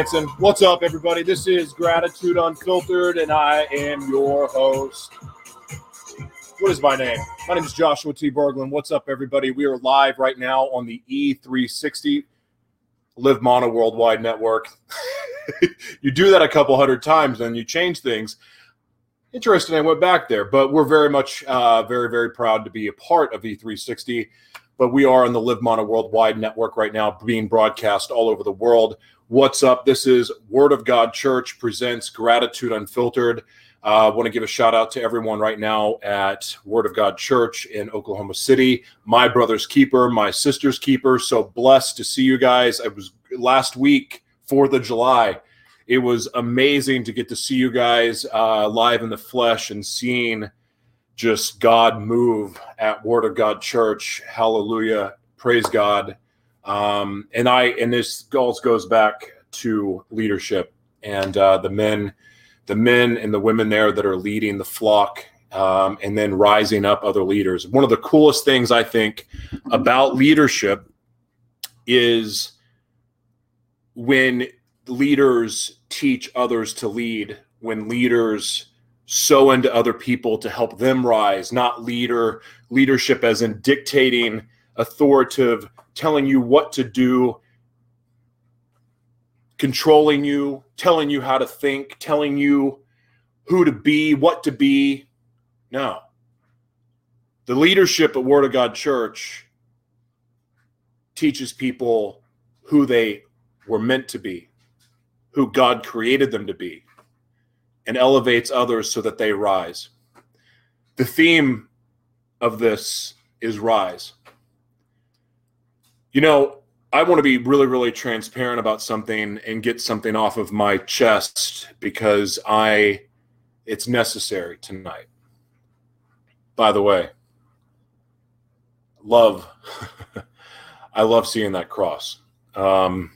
I'm. What's up, everybody? This is Gratitude Unfiltered, and I am your host. What is my name? My name is Joshua T. Berglund. What's up, everybody? We are live right now on the E360 Live Mono Worldwide Network. you do that a couple hundred times, and you change things. Interesting, I went back there, but we're very much, uh, very, very proud to be a part of E360 but we are on the Live Mono Worldwide Network right now, being broadcast all over the world. What's up? This is Word of God Church presents Gratitude Unfiltered. I uh, want to give a shout out to everyone right now at Word of God Church in Oklahoma City, my brother's keeper, my sister's keeper. So blessed to see you guys. I was last week, 4th of July. It was amazing to get to see you guys uh, live in the flesh and seeing just God move at Word of God Church. Hallelujah. Praise God. Um, and I and this goes goes back to leadership and uh, the men, the men and the women there that are leading the flock, um, and then rising up other leaders. One of the coolest things I think about leadership is when leaders teach others to lead. When leaders sow into other people to help them rise, not leader leadership as in dictating, authoritative, telling you what to do, controlling you, telling you how to think, telling you who to be, what to be. No. The leadership at Word of God Church teaches people who they were meant to be, who God created them to be and elevates others so that they rise. The theme of this is rise. You know, I want to be really, really transparent about something and get something off of my chest because I, it's necessary tonight. By the way, love, I love seeing that cross. Um,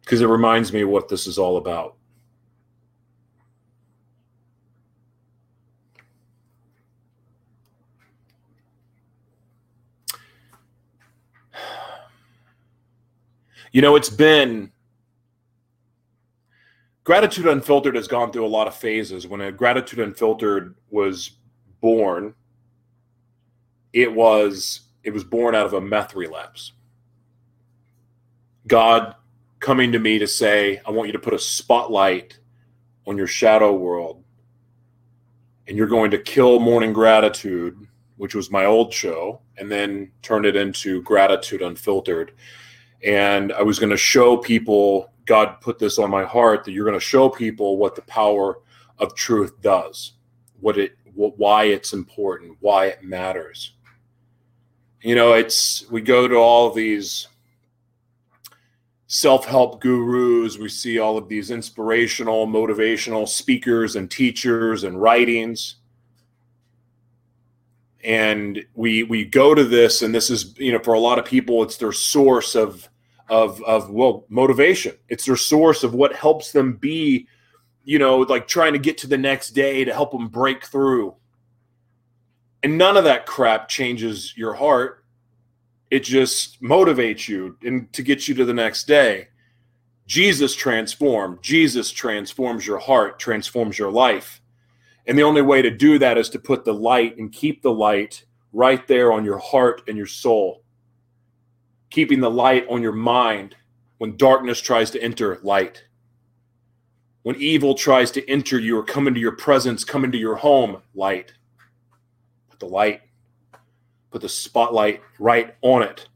because it reminds me what this is all about. You know, it's been Gratitude Unfiltered has gone through a lot of phases. When Gratitude Unfiltered was born, it was it was born out of a meth relapse. God coming to me to say, I want you to put a spotlight on your shadow world. And you're going to kill Morning Gratitude, which was my old show, and then turn it into Gratitude Unfiltered and I was going to show people. God put this on my heart that you're going to show people what the power of truth does, what it, what, why it's important, why it matters. You know, it's we go to all these self-help gurus. We see all of these inspirational, motivational speakers and teachers and writings and we we go to this and this is you know for a lot of people it's their source of of of well motivation. It's their source of what helps them be you know like trying to get to the next day to help them break through. And none of that crap changes your heart. It just motivates you and to get you to the next day. Jesus transformed jesus transforms your heart transforms your life. And the only way to do that is to put the light and keep the light right there on your heart and your soul. Keeping the light on your mind when darkness tries to enter, light. When evil tries to enter you or come into your presence, come into your home, light. Put the light, put the spotlight right on it.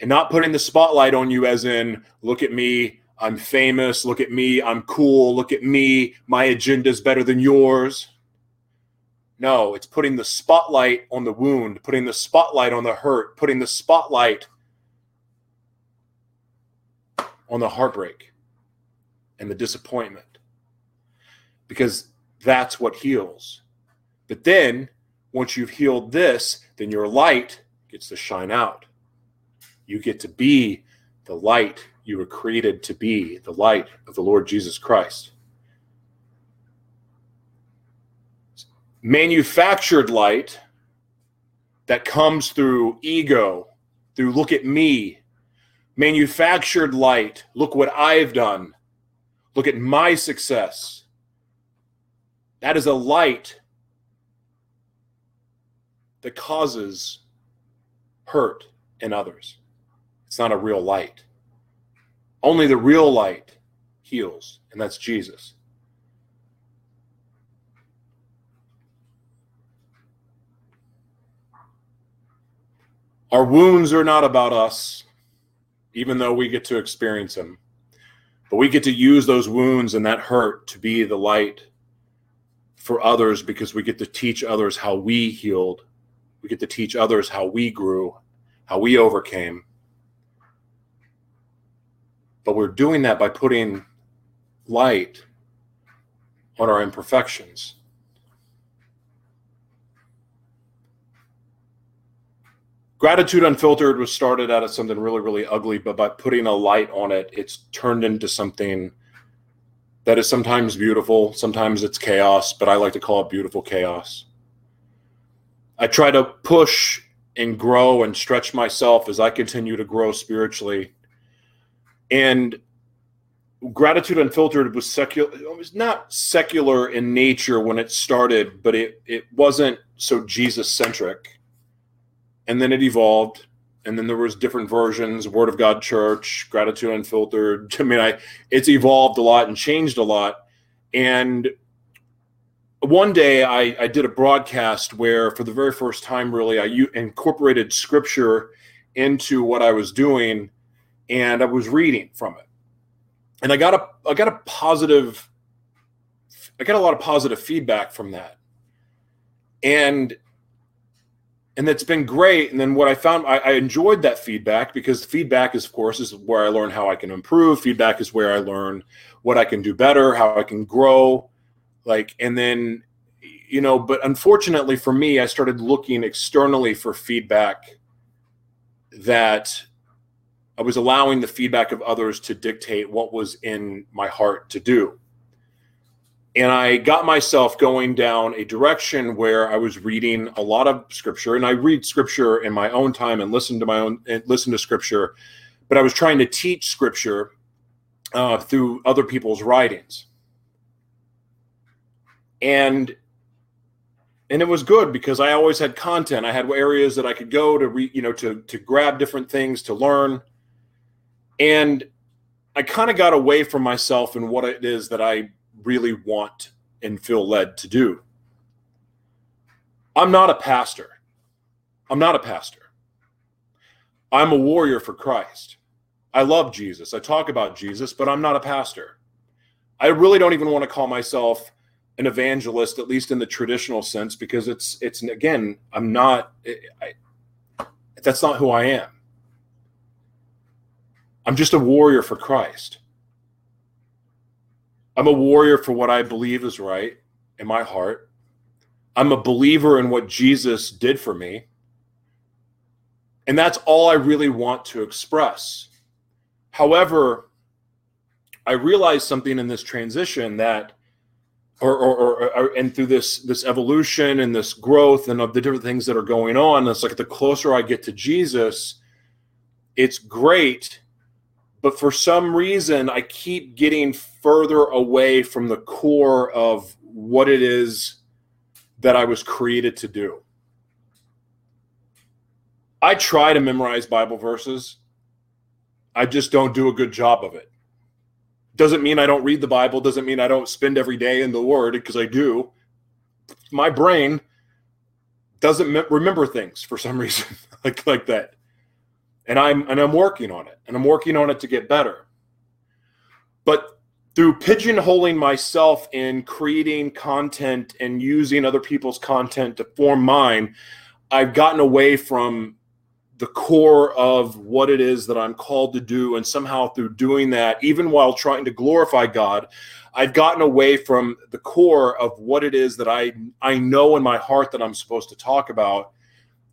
And not putting the spotlight on you as in, look at me, I'm famous. Look at me. I'm cool. Look at me. My agenda is better than yours. No, it's putting the spotlight on the wound, putting the spotlight on the hurt, putting the spotlight on the heartbreak and the disappointment. Because that's what heals. But then, once you've healed this, then your light gets to shine out. You get to be the light you were created to be the light of the Lord Jesus Christ. Manufactured light that comes through ego, through look at me, manufactured light. Look what I've done. Look at my success. That is a light that causes hurt in others. It's not a real light. Only the real light heals, and that's Jesus. Our wounds are not about us, even though we get to experience them. But we get to use those wounds and that hurt to be the light for others because we get to teach others how we healed. We get to teach others how we grew, how we overcame. But we're doing that by putting light on our imperfections. Gratitude Unfiltered was started out as something really, really ugly, but by putting a light on it, it's turned into something that is sometimes beautiful, sometimes it's chaos, but I like to call it beautiful chaos. I try to push and grow and stretch myself as I continue to grow spiritually. And Gratitude Unfiltered was secular, it was not secular in nature when it started, but it, it wasn't so Jesus centric and then it evolved. And then there was different versions word of god church gratitude unfiltered. I mean i it's evolved a lot and changed a lot. And one day I, I did a broadcast where for the very first time really i u- incorporated scripture into what i was doing and i was reading from it. And i got a i got a positive i got a lot of positive feedback from that. And and it's been great. And then what I found, I, I, enjoyed that feedback because feedback is, of course, is where I learn how I can improve. Feedback is where I learn what I can do better, how I can grow. Like, and then, you know, but unfortunately for me, I started looking externally for feedback that I was allowing the feedback of others to dictate what was in my heart to do and I got myself going down a direction where I was reading a lot of scripture, and I read scripture in my own time and listen to my own and listen to scripture, but I was trying to teach scripture uh, through other people's writings, and and it was good because I always had content. I had areas that I could go to read, you know, to to grab different things to learn, and I kind of got away from myself and what it is that I really want and feel led to do. I'm not a pastor. I'm not a pastor. I'm a warrior for Christ. I love Jesus. I talk about Jesus, but I'm not a pastor. I really don't even want to call myself an evangelist, at least in the traditional sense, because it's it's again, I'm not. I, that's not who I am. I'm just a warrior for Christ. I'm a warrior for what I believe is right in my heart. I'm a believer in what Jesus did for me. And that's all I really want to express. However, I realized something in this transition that or, or, or, or, and through this this evolution and this growth and of the different things that are going on it's like the closer i get to jesus it's great but for some reason i keep getting further away from the core of what it is that i was created to do. I try to memorize bible verses. I just don't do a good job of it. Doesn't mean i don't read the bible. Doesn't mean i don't spend every day in the word because i do. My brain doesn't remember things for some reason like like that and I'm and I'm working on it, and I'm working on it to get better. But through pigeonholing myself in creating content and using other people's content to form mine, I've gotten away from the core of what it is that I'm called to do. And somehow through doing that, even while trying to glorify God, I've gotten away from the core of what it is that I I know in my heart that I'm supposed to talk about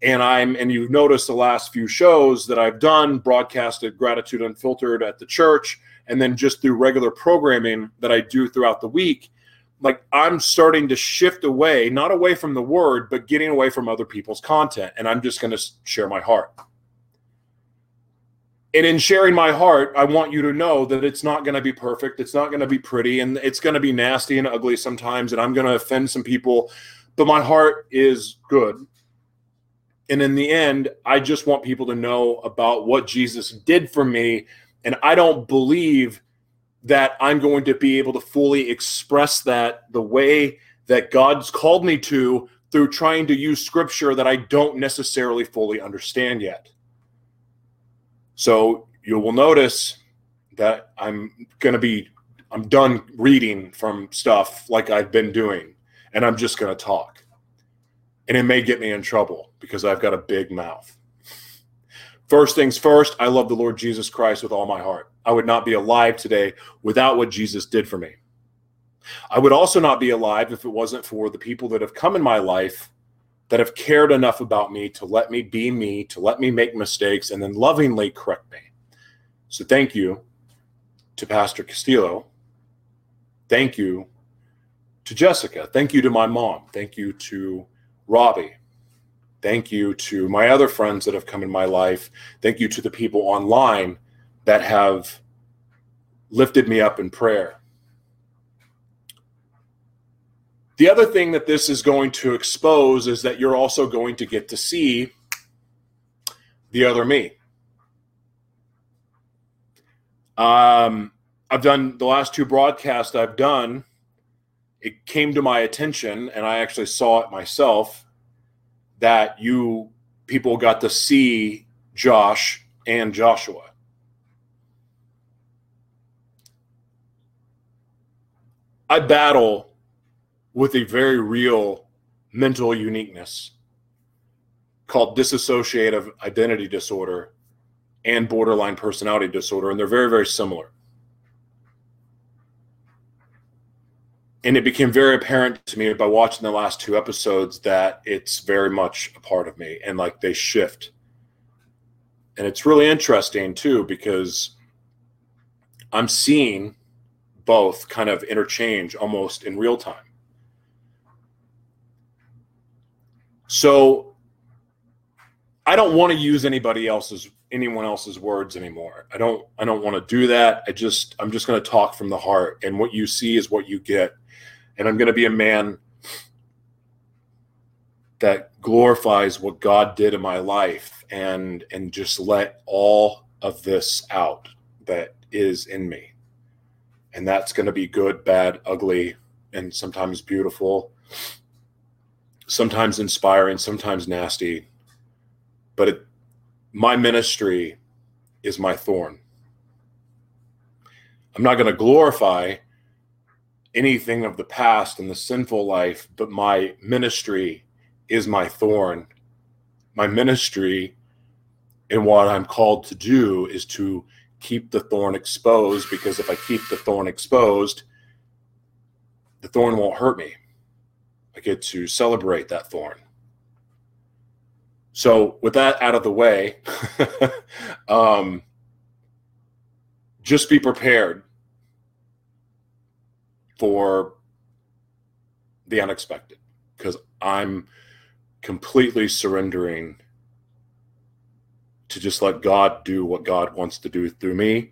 and I'm and you've noticed the last few shows that I've done broadcasted gratitude unfiltered at the church and then just through regular programming that I do throughout the week like I'm starting to shift away not away from the word but getting away from other people's content and I'm just going to share my heart and in sharing my heart, I want you to know that it's not going to be perfect. It's not going to be pretty and it's going to be nasty and ugly sometimes. And I'm going to offend some people, but my heart is good. And in the end, I just want people to know about what Jesus did for me. And I don't believe that I'm going to be able to fully express that the way that God's called me to through trying to use scripture that I don't necessarily fully understand yet. So you will notice that I'm going to be, I'm done reading from stuff like I've been doing, and I'm just going to talk. And it may get me in trouble because I've got a big mouth. First things first, I love the Lord Jesus Christ with all my heart. I would not be alive today without what Jesus did for me. I would also not be alive if it wasn't for the people that have come in my life that have cared enough about me to let me be me, to let me make mistakes, and then lovingly correct me. So thank you to Pastor Castillo. Thank you to Jessica. Thank you to my mom. Thank you to Robbie. Thank you to my other friends that have come in my life. Thank you to the people online that have lifted me up in prayer. The other thing that this is going to expose is that you're also going to get to see the other me. Um, I've done the last two broadcasts I've done. It came to my attention, and I actually saw it myself that you people got to see Josh and Joshua. I battle with a very real mental uniqueness called dissociative identity disorder and borderline personality disorder, and they're very, very similar. And it became very apparent to me by watching the last two episodes that it's very much a part of me and like they shift. And it's really interesting too because I'm seeing both kind of interchange almost in real time. So I don't want to use anybody else's anyone else's words anymore. I don't I don't want to do that. I just I'm just going to talk from the heart and what you see is what you get. And I'm going to be a man that glorifies what God did in my life and and just let all of this out that is in me. And that's going to be good, bad, ugly, and sometimes beautiful sometimes inspiring, sometimes nasty. But it, my ministry is my thorn. I'm not going to glorify anything of the past and the sinful life, but my ministry is my thorn. My ministry and what I'm called to do is to keep the thorn exposed because if I keep the thorn exposed, the thorn won't hurt me. I get to celebrate that thorn. So, with that out of the way, um, just be prepared for the unexpected because I'm completely surrendering to just let God do what God wants to do through me.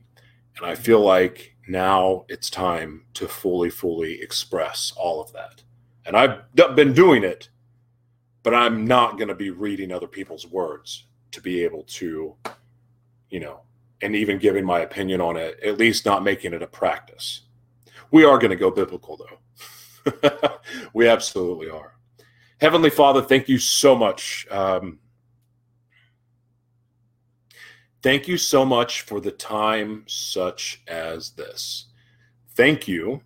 And I feel like now it's time to fully, fully express all of that. And I've been doing it, but I'm not going to be reading other people's words to be able to, you know, and even giving my opinion on it, at least not making it a practice. We are going to go biblical, though. we absolutely are. Heavenly Father, thank you so much. Um, thank you so much for the time such as this. Thank you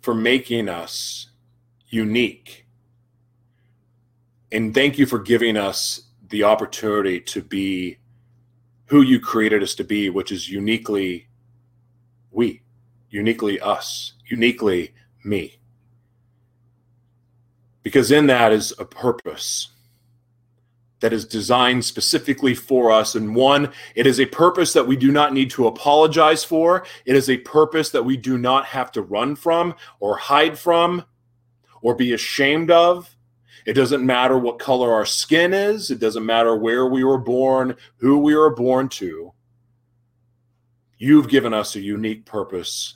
for making us unique. And thank you for giving us the opportunity to be who you created us to be, which is uniquely we, uniquely us, uniquely me. Because in that is a purpose that is designed specifically for us. And one, it is a purpose that we do not need to apologize for. It is a purpose that we do not have to run from or hide from or be ashamed of. It doesn't matter what color our skin is, it doesn't matter where we were born, who we were born to. You've given us a unique purpose.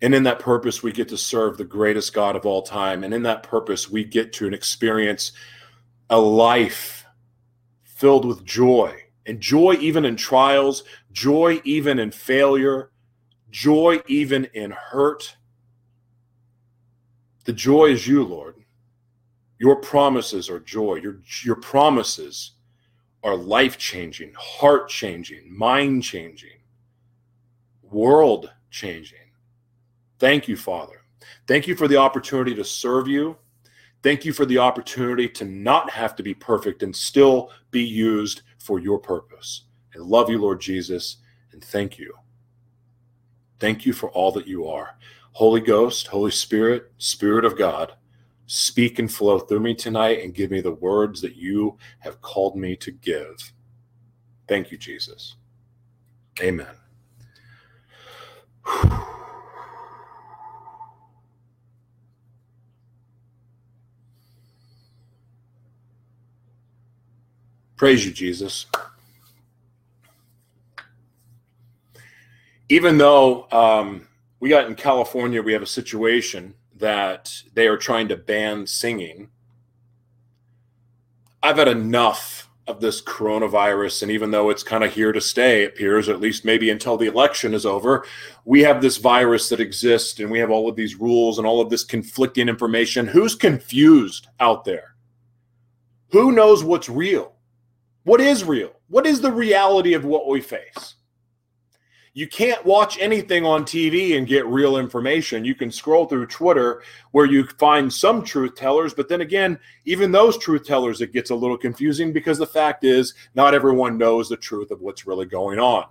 And in that purpose, we get to serve the greatest God of all time. And in that purpose, we get to an experience a life filled with joy and joy even in trials, joy even in failure, joy even in hurt. The joy is you, Lord. Your promises are joy. Your, your promises are life changing, heart changing, mind changing, world changing. Thank you, Father. Thank you for the opportunity to serve you. Thank you for the opportunity to not have to be perfect and still be used for your purpose. I love you, Lord Jesus, and thank you. Thank you for all that you are. Holy Ghost, Holy Spirit, Spirit of God, speak and flow through me tonight and give me the words that you have called me to give. Thank you, Jesus. Amen. Praise you, Jesus. Even though um, we got in California, we have a situation that they are trying to ban singing. I've had enough of this coronavirus. And even though it's kind of here to stay, it appears, at least maybe until the election is over, we have this virus that exists and we have all of these rules and all of this conflicting information. Who's confused out there? Who knows what's real? What is real? What is the reality of what we face? You can't watch anything on TV and get real information. You can scroll through Twitter where you find some truth tellers, but then again, even those truth tellers, it gets a little confusing because the fact is, not everyone knows the truth of what's really going on.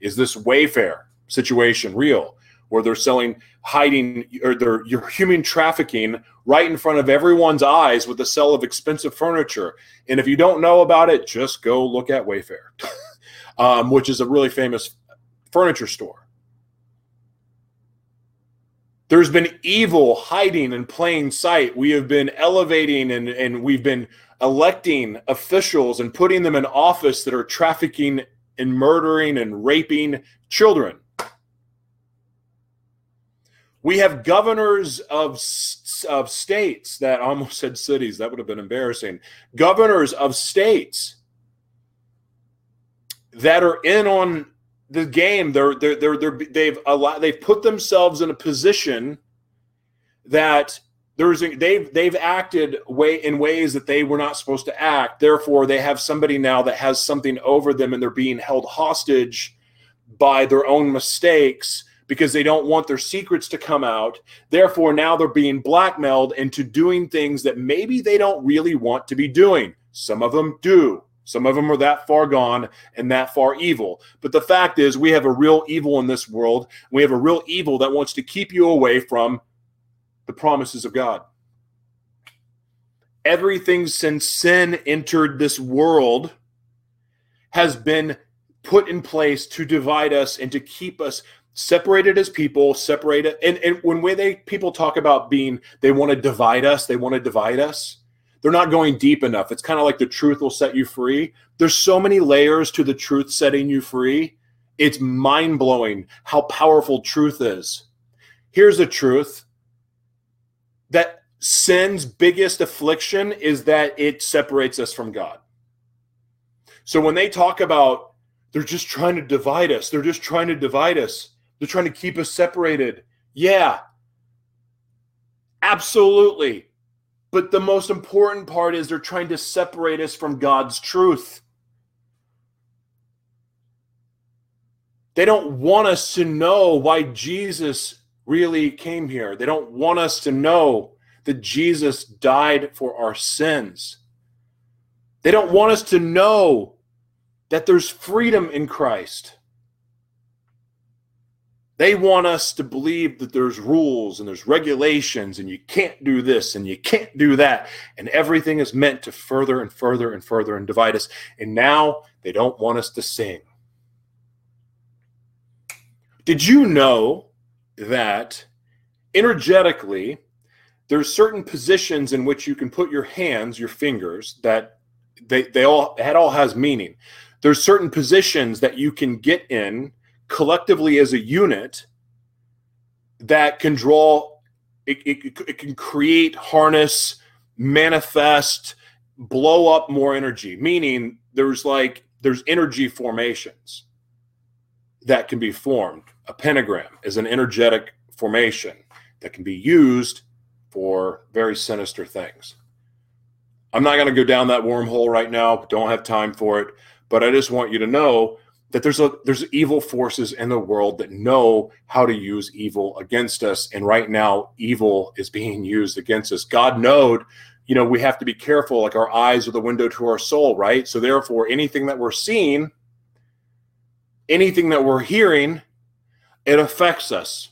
Is this Wayfair situation real? where they're selling hiding or they're you're human trafficking right in front of everyone's eyes with the sale of expensive furniture. And if you don't know about it, just go look at Wayfair, um, which is a really famous furniture store. There's been evil hiding in plain sight. We have been elevating and, and we've been electing officials and putting them in office that are trafficking and murdering and raping children. We have governors of, of states that almost said cities. That would have been embarrassing. Governors of states that are in on the game. They're they're they're, they're they've. They've put themselves in a position that there's they've they've acted way in ways that they were not supposed to act. Therefore, they have somebody now that has something over them, and they're being held hostage by their own mistakes because they don't want their secrets to come out. Therefore, now they're being blackmailed into doing things that maybe they don't really want to be doing. Some of them do. Some of them are that far gone and that far evil. But the fact is, we have a real evil in this world. We have a real evil that wants to keep you away from the promises of God. Everything since sin entered this world has been put in place to divide us and to keep us separated as people, separated. And, and when they people talk about being, they want to divide us, they want to divide us. They're not going deep enough. It's kind of like the truth will set you free. There's so many layers to the truth setting you free. It's mind blowing how powerful truth is. Here's the truth that sin's biggest affliction is that it separates us from God. So when they talk about they're just trying to divide us, they're just trying to divide us. They're trying to keep us separated. Yeah, absolutely. But the most important part is they're trying to separate us from God's truth. They don't want us to know why Jesus really came here. They don't want us to know that Jesus died for our sins. They don't want us to know that there's freedom in Christ. They want us to believe that there's rules and there's regulations and you can't do this and you can't do that. And everything is meant to further and further and further and divide us. And now they don't want us to sing. Did you know that energetically, there's certain positions in which you can put your hands, your fingers, that they, they all that all has meaning. There's certain positions that you can get in collectively as a unit that can draw it, it, it can create harness manifest blow up more energy. Meaning there's like there's energy formations that can be formed. A pentagram is an energetic formation that can be used for very sinister things. I'm not going to go down that wormhole right now. Don't have time for it. But i just want you to know that there's a there's evil forces in the world that know how to use evil against us. And right now evil is being used against us. God knowed you know we have to be careful like our eyes are the window to our soul right? So therefore anything that we're seeing anything that we're hearing it affects us.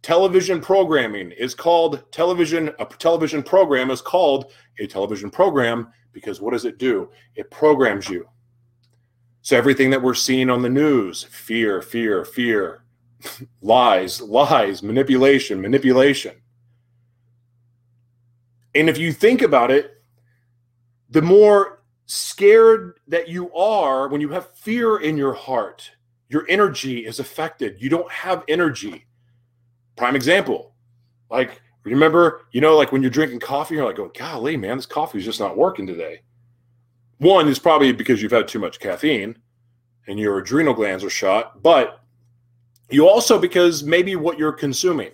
Television programming is called television a television program is called a television program because what does it do? It programs you so everything that we're seeing on the news, fear, fear, fear, lies, lies, manipulation, manipulation. And if you think about it, the more scared that you are when you have fear in your heart, your energy is affected. You don't have energy. Prime example, like remember, you know, like when you're drinking coffee, you're like, oh, golly, man, this coffee is just not working today. One is probably because you've had too much caffeine and your adrenal glands are shot, but you also because maybe what you're consuming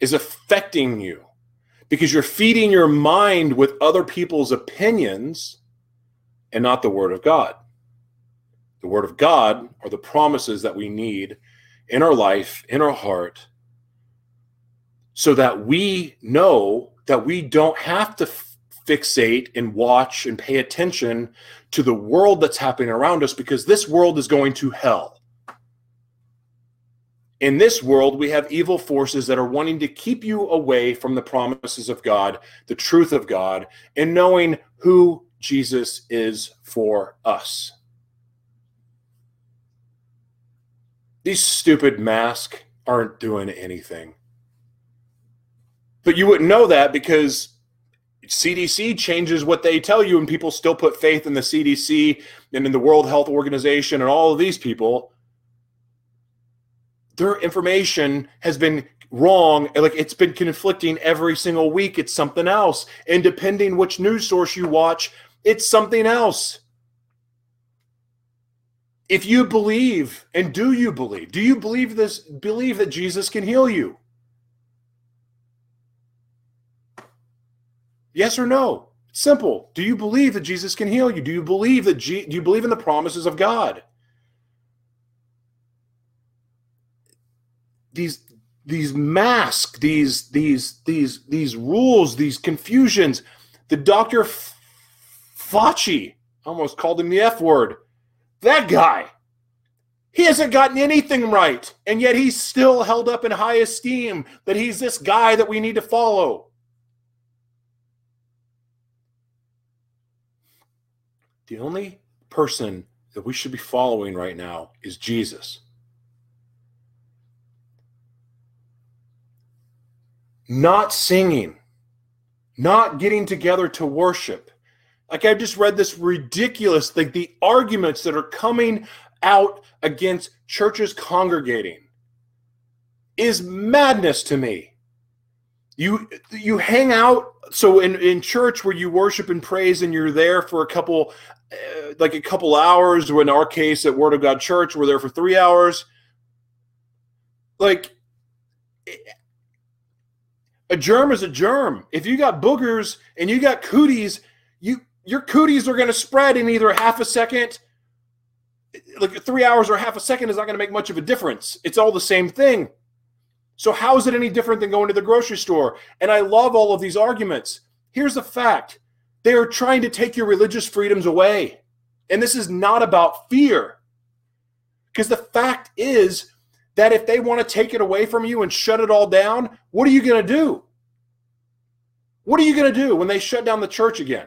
is affecting you because you're feeding your mind with other people's opinions and not the word of God. The word of God are the promises that we need in our life, in our heart, so that we know that we don't have to fixate and watch and pay attention to the world that's happening around us because this world is going to hell. In this world, we have evil forces that are wanting to keep you away from the promises of God, the truth of God, and knowing who Jesus is for us. These stupid masks aren't doing anything. But you wouldn't know that because CDC changes what they tell you, and people still put faith in the CDC and in the World Health Organization and all of these people. Their information has been wrong. Like it's been conflicting every single week. It's something else. And depending which news source you watch, it's something else. If you believe, and do you believe? Do you believe this? Believe that Jesus can heal you? Yes or no? simple. Do you believe that Jesus can heal you? Do you believe that do you believe in the promises of God? These these masks, these these these these rules, these confusions. The Dr. Fauci almost called him the F word. That guy. He hasn't gotten anything right, and yet he's still held up in high esteem that he's this guy that we need to follow. The only person that we should be following right now is Jesus. Not singing, not getting together to worship. Like I've just read this ridiculous thing, the arguments that are coming out against churches congregating is madness to me. You you hang out so in in church where you worship and praise and you're there for a couple uh, like a couple hours or in our case at Word of God Church we're there for 3 hours like a germ is a germ. If you got boogers and you got cooties, you your cooties are going to spread in either half a second like 3 hours or half a second is not going to make much of a difference. It's all the same thing. So, how is it any different than going to the grocery store? And I love all of these arguments. Here's the fact they are trying to take your religious freedoms away. And this is not about fear. Because the fact is that if they want to take it away from you and shut it all down, what are you going to do? What are you going to do when they shut down the church again?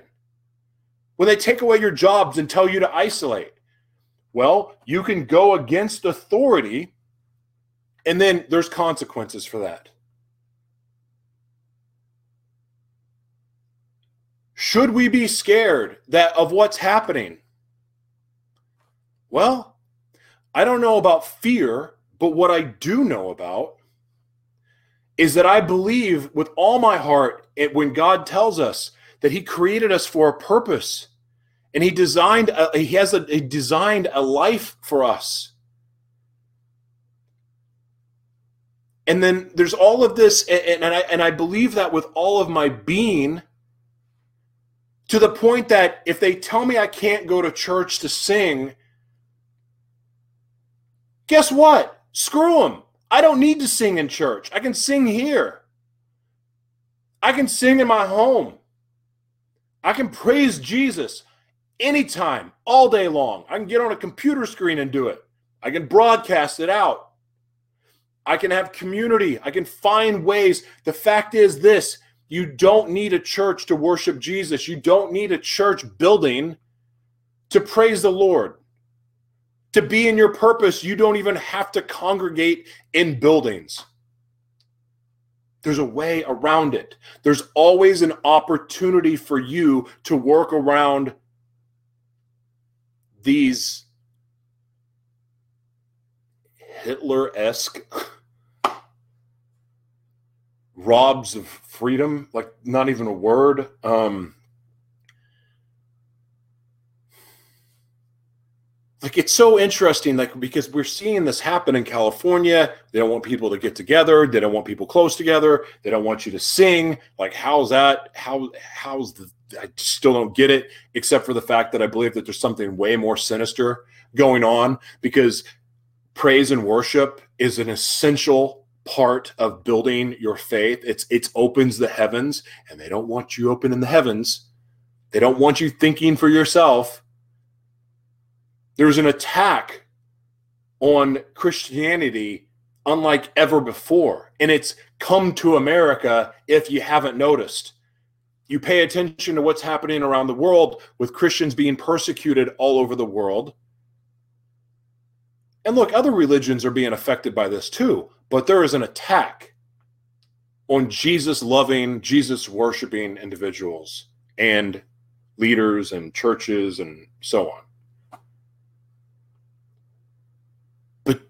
When they take away your jobs and tell you to isolate? Well, you can go against authority and then there's consequences for that. should we be scared that of what's happening? Well, I don't know about fear, but what I do know about is that I believe with all my heart it, when God tells us that He created us for a purpose, and He designed a, He has a, he designed a life for us. And then there's all of this, and, and I and I believe that with all of my being, to the point that if they tell me I can't go to church to sing, guess what? Screw them. I don't need to sing in church. I can sing here. I can sing in my home. I can praise Jesus anytime, all day long. I can get on a computer screen and do it. I can broadcast it out. I can have community. I can find ways. The fact is this you don't need a church to worship Jesus. You don't need a church building to praise the Lord. To be in your purpose, you don't even have to congregate in buildings. There's a way around it. There's always an opportunity for you to work around these Hitler esque robs of freedom, like not even a word. Um, like it's so interesting, like because we're seeing this happen in California. They don't want people to get together. They don't want people close together. They don't want you to sing. Like, how's that? How how's the? I still don't get it, except for the fact that I believe that there's something way more sinister going on because praise and worship is an essential part of building your faith. It's it opens the heavens, and they don't want you open in the heavens. They don't want you thinking for yourself. There's an attack on Christianity unlike ever before, and it's come to America if you haven't noticed. You pay attention to what's happening around the world with Christians being persecuted all over the world. And look, other religions are being affected by this too but there is an attack on Jesus loving, Jesus worshiping individuals and leaders and churches and so on. But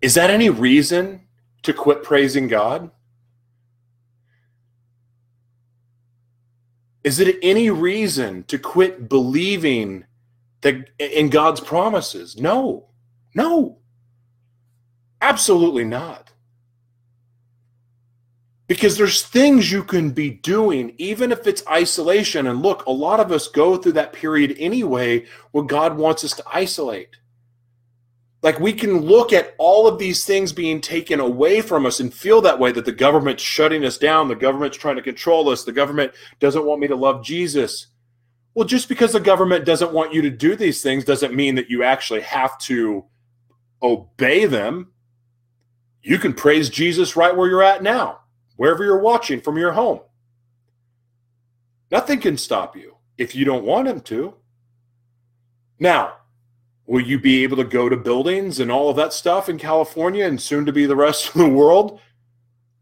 is that any reason to quit praising God? Is it any reason to quit believing that in God's promises? No. No. Absolutely not. Because there's things you can be doing even if it's isolation. And look a lot of us go through that period anyway where god wants us to isolate. Like we can look at all of these things being taken away from us and feel that way that the government's shutting us down the government's trying to control us the government doesn't want me to love jesus. Well just because the government doesn't want you to do these things doesn't mean that you actually have to obey them you can praise jesus right where you're at now wherever you're watching from your home. Nothing can stop you if you don't want him to. Now, will you be able to go to buildings and all of that stuff in California and soon to be the rest of the world?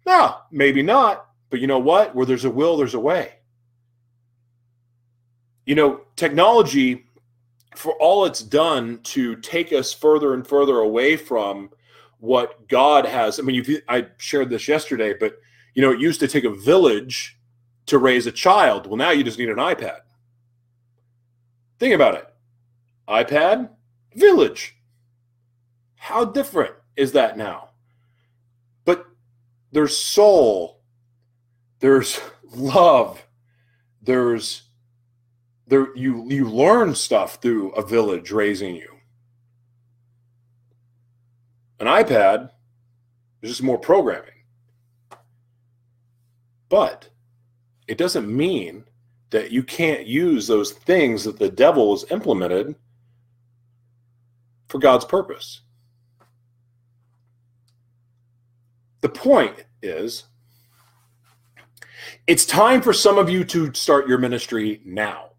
No, maybe not. But you know what? Where there's a will, there's a way. You know, technology, for all it's done to take us further and further away from what God has. I mean, you I shared this yesterday, but you know, it used to take a village to raise a child. Well, now you just need an iPad. Think about it iPad, village. How different is that now? But there's soul, there's love, there's there you you learn stuff through a village raising you. An iPad is just more programming. But it doesn't mean that you can't use those things that the devil has implemented for God's purpose. The point is, it's time for some of you to start your ministry now.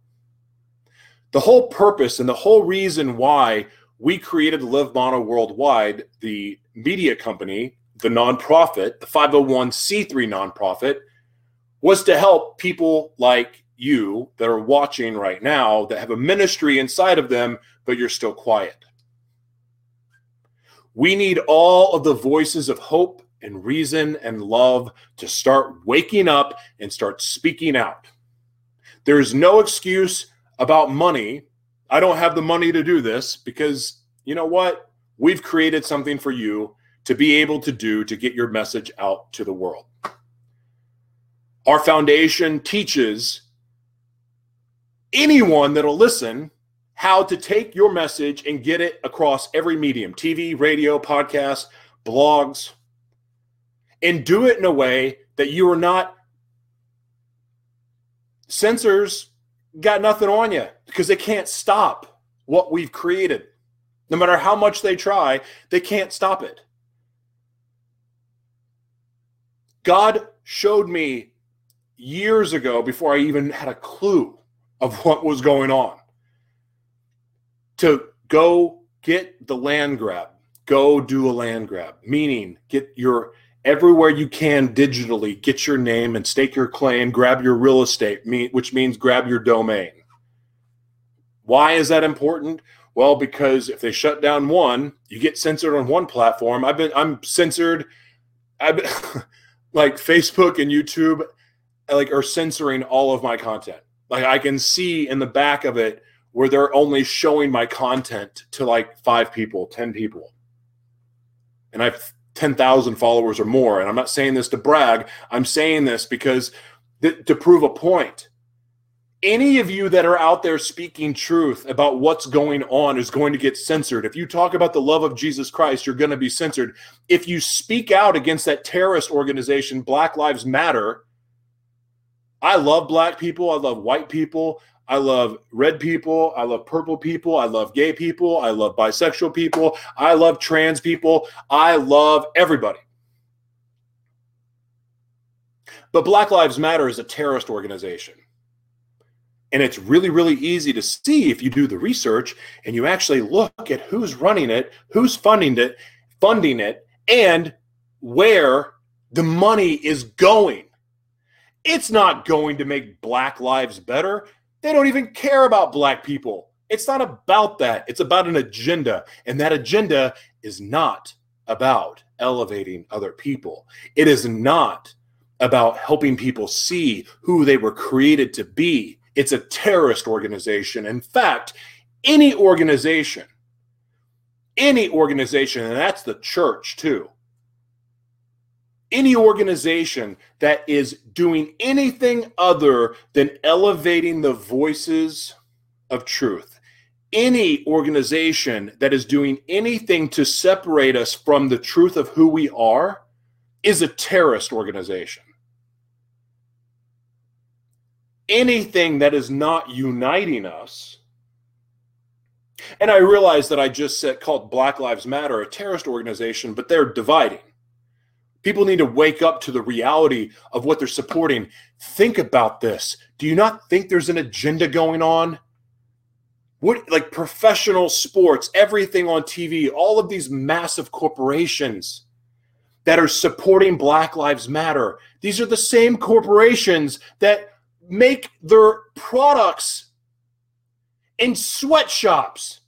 The whole purpose and the whole reason why we created Live Mono Worldwide, the media company, the nonprofit, the 501c3 nonprofit, was to help people like you that are watching right now that have a ministry inside of them, but you're still quiet. We need all of the voices of hope and reason and love to start waking up and start speaking out. There's no excuse about money. I don't have the money to do this because you know what? We've created something for you to be able to do to get your message out to the world. Our foundation teaches anyone that'll listen how to take your message and get it across every medium TV, radio, podcast, blogs, and do it in a way that you are not censors got nothing on you because they can't stop what we've created. No matter how much they try, they can't stop it. God showed me years ago before I even had a clue of what was going on to go get the land grab, go do a land grab, meaning get your everywhere you can digitally get your name and stake your claim, grab your real estate, which means grab your domain. Why is that important? Well, because if they shut down one, you get censored on one platform. I've been I'm censored. I've been like Facebook and YouTube like are censoring all of my content. Like I can see in the back of it where they're only showing my content to like five people, 10 people. And I've 10,000 followers or more. And I'm not saying this to brag, I'm saying this because th- to prove a point. Any of you that are out there speaking truth about what's going on is going to get censored. If you talk about the love of Jesus Christ, you're going to be censored. If you speak out against that terrorist organization, Black Lives Matter, I love black people. I love white people. I love red people. I love purple people. I love gay people. I love bisexual people. I love trans people. I love everybody. But Black Lives Matter is a terrorist organization. And it's really, really easy to see if you do the research and you actually look at who's running it, who's funding it, funding it, and where the money is going. It's not going to make black lives better. They don't even care about black people. It's not about that. It's about an agenda. And that agenda is not about elevating other people. It is not about helping people see who they were created to be. It's a terrorist organization. In fact, any organization, any organization, and that's the church too, any organization that is doing anything other than elevating the voices of truth, any organization that is doing anything to separate us from the truth of who we are, is a terrorist organization. Anything that is not uniting us, and I realize that I just said called Black Lives Matter a terrorist organization, but they're dividing. People need to wake up to the reality of what they're supporting. Think about this. Do you not think there's an agenda going on? What like professional sports, everything on TV, all of these massive corporations that are supporting Black Lives Matter. These are the same corporations that make their products in sweatshops.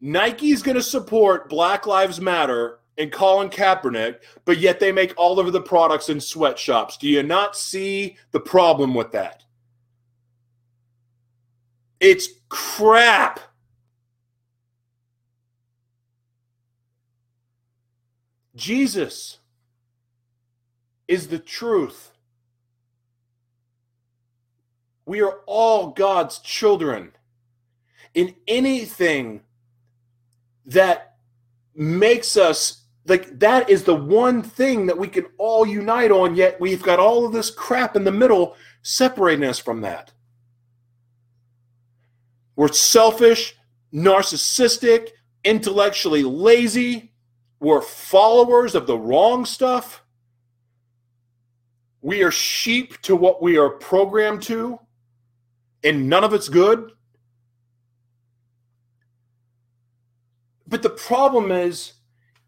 Nike's going to support Black Lives Matter and Colin Kaepernick, but yet they make all of the products in sweatshops. Do you not see the problem with that? It's crap. Jesus is the truth. We are all God's children. In anything that makes us like that is the one thing that we can all unite on yet we've got all of this crap in the middle separating us from that. We're selfish narcissistic intellectually lazy. We're followers of the wrong stuff. We are sheep to what we are programmed to and none of it's good. But the problem is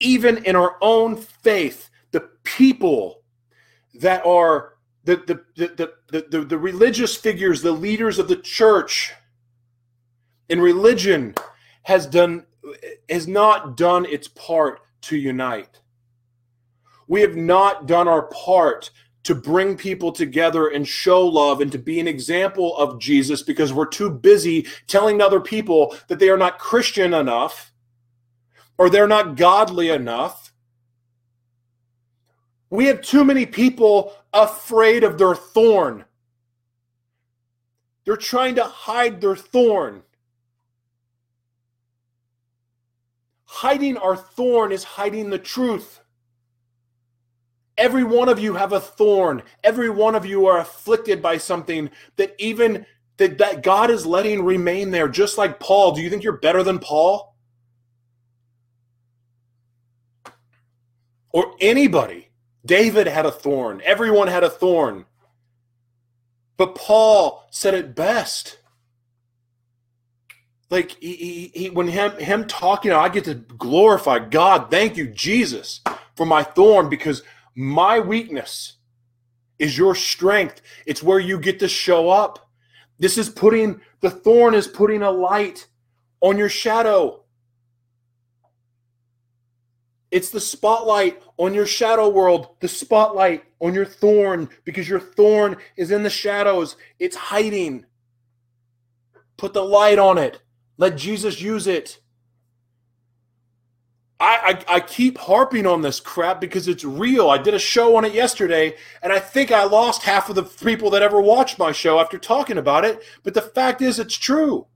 even in our own faith, the people that are the, the, the, the, the, the religious figures, the leaders of the church in religion has done has not done its part to unite. We have not done our part to bring people together and show love and to be an example of Jesus because we're too busy telling other people that they are not Christian enough or they're not godly enough. We have too many people afraid of their thorn. They're trying to hide their thorn. Hiding our thorn is hiding the truth. Every one of you have a thorn. Every one of you are afflicted by something that even that, that God is letting remain there, just like Paul. Do you think you're better than Paul? Or anybody? David had a thorn. Everyone had a thorn. But Paul said it best like he, he, he, when him him talking i get to glorify god thank you jesus for my thorn because my weakness is your strength it's where you get to show up this is putting the thorn is putting a light on your shadow it's the spotlight on your shadow world the spotlight on your thorn because your thorn is in the shadows it's hiding put the light on it let Jesus use it. I, I, I, keep harping on this crap because it's real. I did a show on it yesterday, and I think I lost half of the people that ever watched my show after talking about it. But the fact is, it's true.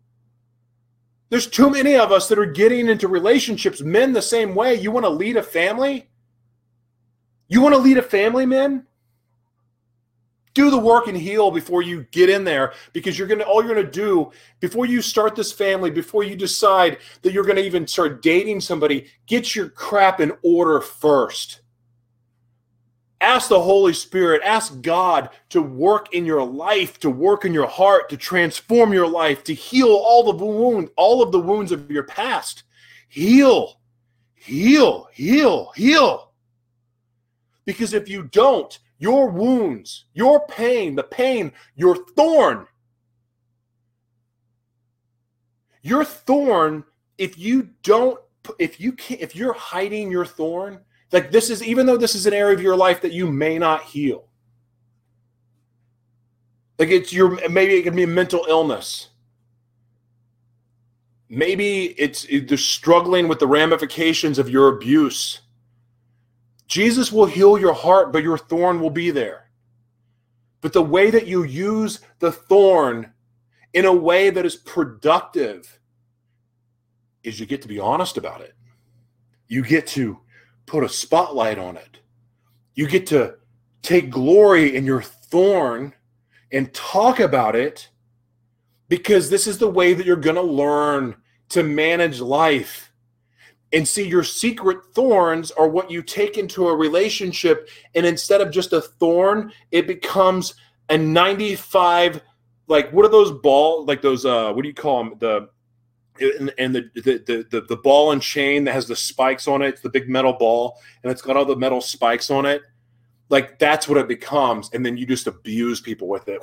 There's too many of us that are getting into relationships, men the same way. You want to lead a family? You want to lead a family, men? do the work and heal before you get in there because you're going to all you're going to do before you start this family before you decide that you're going to even start dating somebody get your crap in order first ask the holy spirit ask god to work in your life to work in your heart to transform your life to heal all the wounds all of the wounds of your past heal heal heal heal because if you don't your wounds, your pain, the pain, your thorn. Your thorn, if you don't, if you can't, if you're hiding your thorn, like this is, even though this is an area of your life that you may not heal, like it's your, maybe it can be a mental illness. Maybe it's they're struggling with the ramifications of your abuse Jesus will heal your heart, but your thorn will be there. But the way that you use the thorn in a way that is productive is you get to be honest about it. You get to put a spotlight on it. You get to take glory in your thorn and talk about it because this is the way that you're going to learn to manage life and see your secret thorns are what you take into a relationship and instead of just a thorn it becomes a 95 like what are those ball like those uh what do you call them the and, and the, the the the ball and chain that has the spikes on it it's the big metal ball and it's got all the metal spikes on it like that's what it becomes and then you just abuse people with it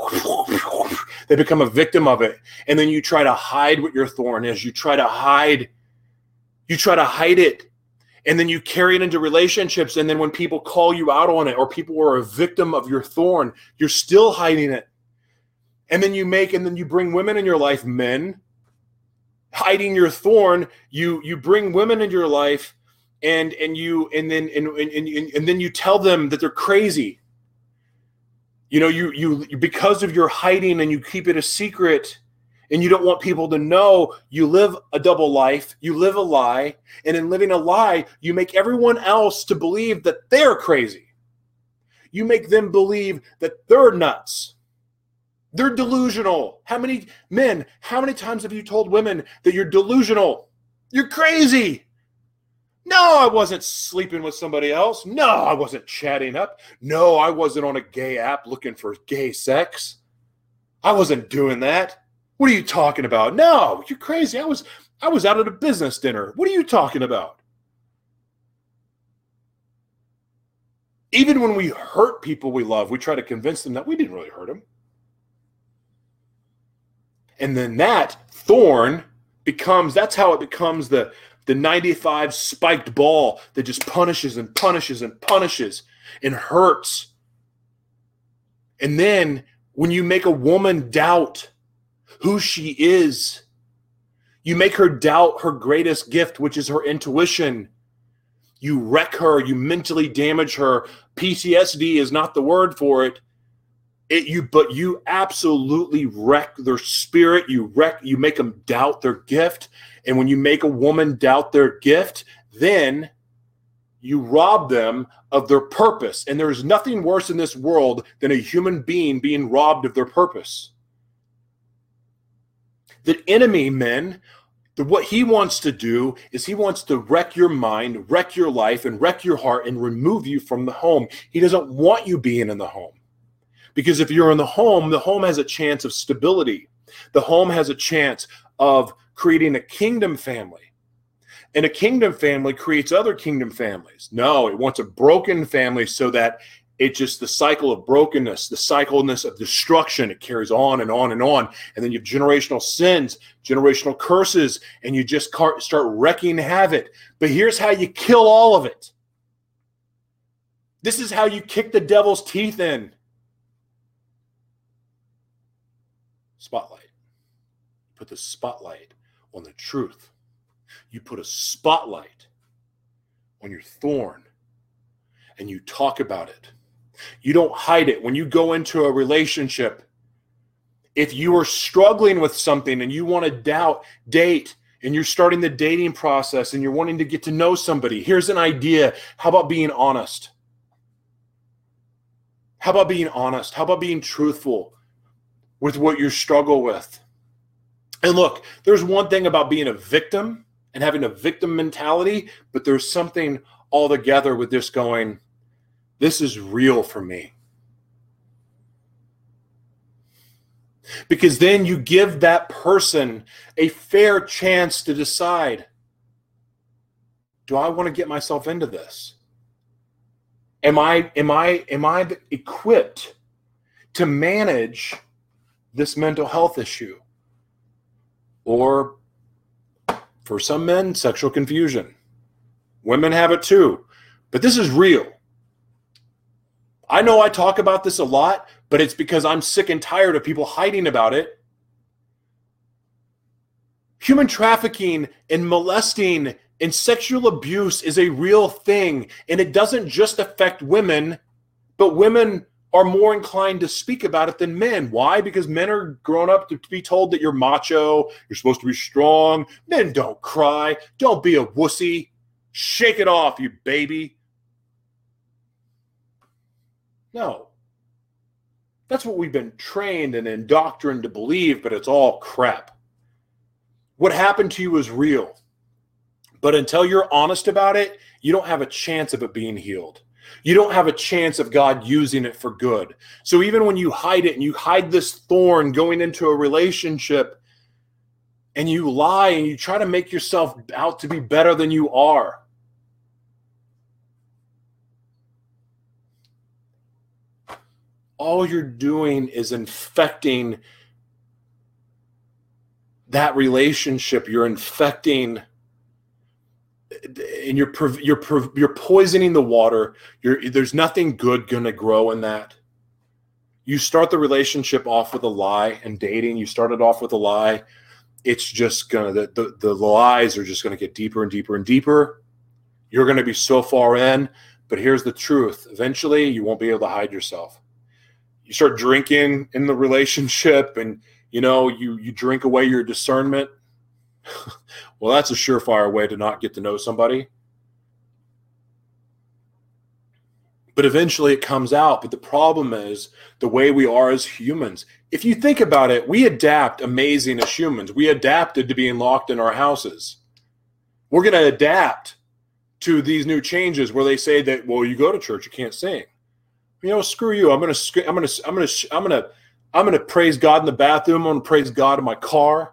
they become a victim of it and then you try to hide what your thorn is you try to hide you try to hide it and then you carry it into relationships. And then when people call you out on it or people are a victim of your thorn, you're still hiding it. And then you make, and then you bring women in your life, men, hiding your thorn. You you bring women into your life, and and you and then and and, and, and then you tell them that they're crazy. You know, you you because of your hiding and you keep it a secret and you don't want people to know you live a double life, you live a lie, and in living a lie, you make everyone else to believe that they're crazy. You make them believe that they're nuts. They're delusional. How many men, how many times have you told women that you're delusional? You're crazy. No, I wasn't sleeping with somebody else. No, I wasn't chatting up. No, I wasn't on a gay app looking for gay sex. I wasn't doing that. What are you talking about? No, you're crazy. I was I was out at a business dinner. What are you talking about? Even when we hurt people we love, we try to convince them that we didn't really hurt them. And then that thorn becomes that's how it becomes the the 95 spiked ball that just punishes and punishes and punishes and hurts. And then when you make a woman doubt who she is, you make her doubt her greatest gift, which is her intuition. You wreck her, you mentally damage her. PTSD is not the word for it. It you but you absolutely wreck their spirit, you wreck you make them doubt their gift. And when you make a woman doubt their gift, then you rob them of their purpose. And there is nothing worse in this world than a human being being robbed of their purpose. The enemy, men, the, what he wants to do is he wants to wreck your mind, wreck your life, and wreck your heart and remove you from the home. He doesn't want you being in the home. Because if you're in the home, the home has a chance of stability. The home has a chance of creating a kingdom family. And a kingdom family creates other kingdom families. No, it wants a broken family so that it just the cycle of brokenness, the cycleness of destruction, it carries on and on and on. And then you have generational sins, generational curses, and you just start wrecking havoc. But here's how you kill all of it. This is how you kick the devil's teeth in. Spotlight. Put the spotlight on the truth. You put a spotlight on your thorn and you talk about it. You don't hide it. When you go into a relationship, if you are struggling with something and you want to doubt, date, and you're starting the dating process and you're wanting to get to know somebody, here's an idea. How about being honest? How about being honest? How about being truthful with what you struggle with? And look, there's one thing about being a victim and having a victim mentality, but there's something altogether with this going, this is real for me. Because then you give that person a fair chance to decide do I want to get myself into this? Am I am I am I equipped to manage this mental health issue? Or for some men, sexual confusion. Women have it too. But this is real. I know I talk about this a lot, but it's because I'm sick and tired of people hiding about it. Human trafficking and molesting and sexual abuse is a real thing, and it doesn't just affect women, but women are more inclined to speak about it than men. Why? Because men are grown up to be told that you're macho, you're supposed to be strong. Men don't cry. Don't be a wussy. Shake it off, you baby. No. That's what we've been trained and indoctrined to believe, but it's all crap. What happened to you is real. But until you're honest about it, you don't have a chance of it being healed you don't have a chance of God using it for good. So even when you hide it and you hide this thorn going into a relationship and you lie and you try to make yourself out to be better than you are, all you're doing is infecting that relationship. You're infecting and you're you're you're poisoning the water. You're there's nothing good going to grow in that. You start the relationship off with a lie and dating. You started off with a lie. It's just gonna the the, the lies are just gonna get deeper and deeper and deeper. You're gonna be so far in, but here's the truth. Eventually, you won't be able to hide yourself. You start drinking in the relationship, and you know you you drink away your discernment well, that's a surefire way to not get to know somebody. But eventually it comes out. But the problem is the way we are as humans. If you think about it, we adapt amazing as humans. We adapted to being locked in our houses. We're going to adapt to these new changes where they say that, well, you go to church, you can't sing. You know, screw you. I'm going to, I'm going to, I'm going to, I'm going to, I'm going to praise God in the bathroom. I'm going to praise God in my car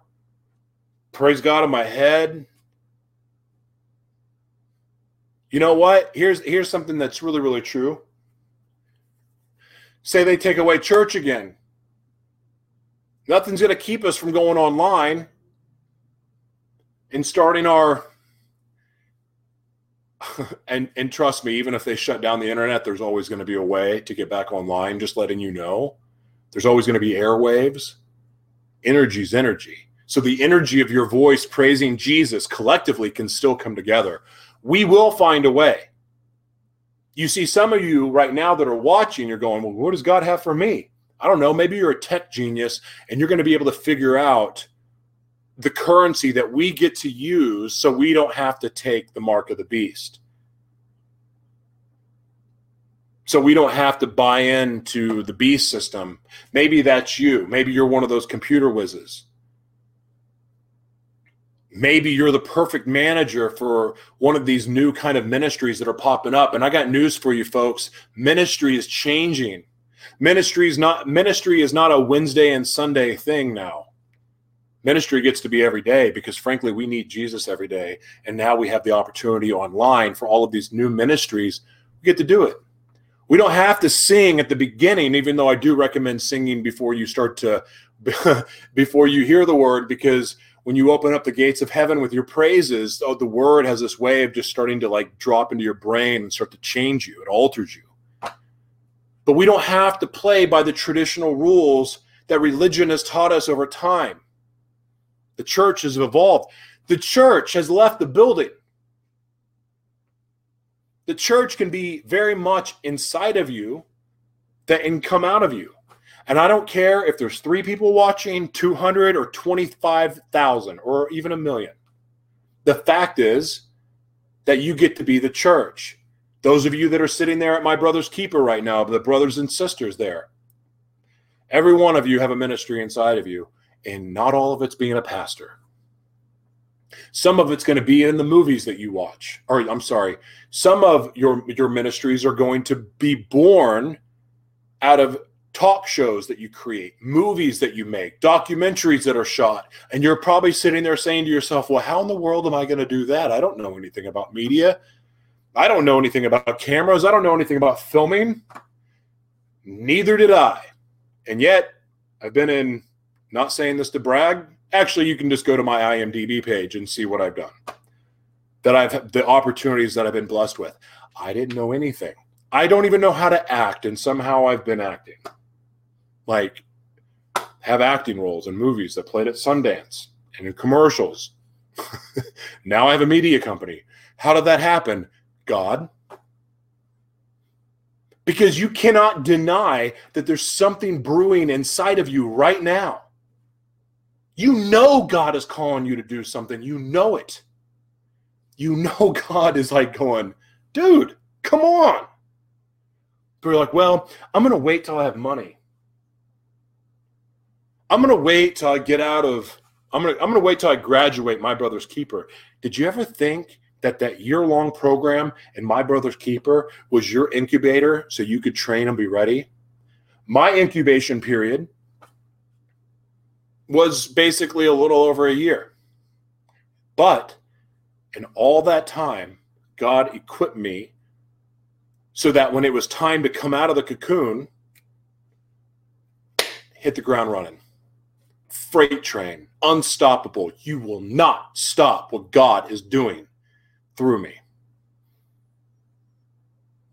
praise God in my head. You know what? Here's here's something that's really really true. Say they take away church again. Nothing's going to keep us from going online and starting our and and trust me, even if they shut down the internet, there's always going to be a way to get back online. Just letting you know, there's always going to be airwaves. Energy's energy. So the energy of your voice praising Jesus collectively can still come together. We will find a way. You see, some of you right now that are watching, you're going, Well, what does God have for me? I don't know. Maybe you're a tech genius and you're going to be able to figure out the currency that we get to use so we don't have to take the mark of the beast. So we don't have to buy into the beast system. Maybe that's you. Maybe you're one of those computer whizzes. Maybe you're the perfect manager for one of these new kind of ministries that are popping up. And I got news for you folks. Ministry is changing. Ministry is not ministry is not a Wednesday and Sunday thing now ministry gets to be every day because frankly we need jesus every day and now we have the opportunity online for all of these new ministries we get to do it we don't have to sing at the beginning even though i do recommend singing before you start to before you hear the word because when you open up the gates of heaven with your praises oh, the word has this way of just starting to like drop into your brain and start to change you it alters you but we don't have to play by the traditional rules that religion has taught us over time the church has evolved. The church has left the building. The church can be very much inside of you that can come out of you. And I don't care if there's three people watching, 200 or 25,000 or even a million. The fact is that you get to be the church. Those of you that are sitting there at my brother's keeper right now, the brothers and sisters there, every one of you have a ministry inside of you and not all of it's being a pastor. Some of it's going to be in the movies that you watch. Or I'm sorry, some of your your ministries are going to be born out of talk shows that you create, movies that you make, documentaries that are shot. And you're probably sitting there saying to yourself, "Well, how in the world am I going to do that? I don't know anything about media. I don't know anything about cameras. I don't know anything about filming." Neither did I. And yet, I've been in not saying this to brag. Actually, you can just go to my IMDb page and see what I've done. That I've the opportunities that I've been blessed with. I didn't know anything. I don't even know how to act, and somehow I've been acting. Like, have acting roles in movies that played at Sundance and in commercials. now I have a media company. How did that happen? God. Because you cannot deny that there's something brewing inside of you right now you know God is calling you to do something. You know it. You know God is like going, dude, come on. But you're like, well, I'm going to wait till I have money. I'm to wait till I get out of, I'm to, I'm to wait till I graduate My Brother's Keeper. Did you ever think that that year long program in My Brother's Keeper was your incubator so you could train and be ready? My incubation period was basically a little over a year. But in all that time, God equipped me so that when it was time to come out of the cocoon, hit the ground running. Freight train, unstoppable. You will not stop what God is doing through me.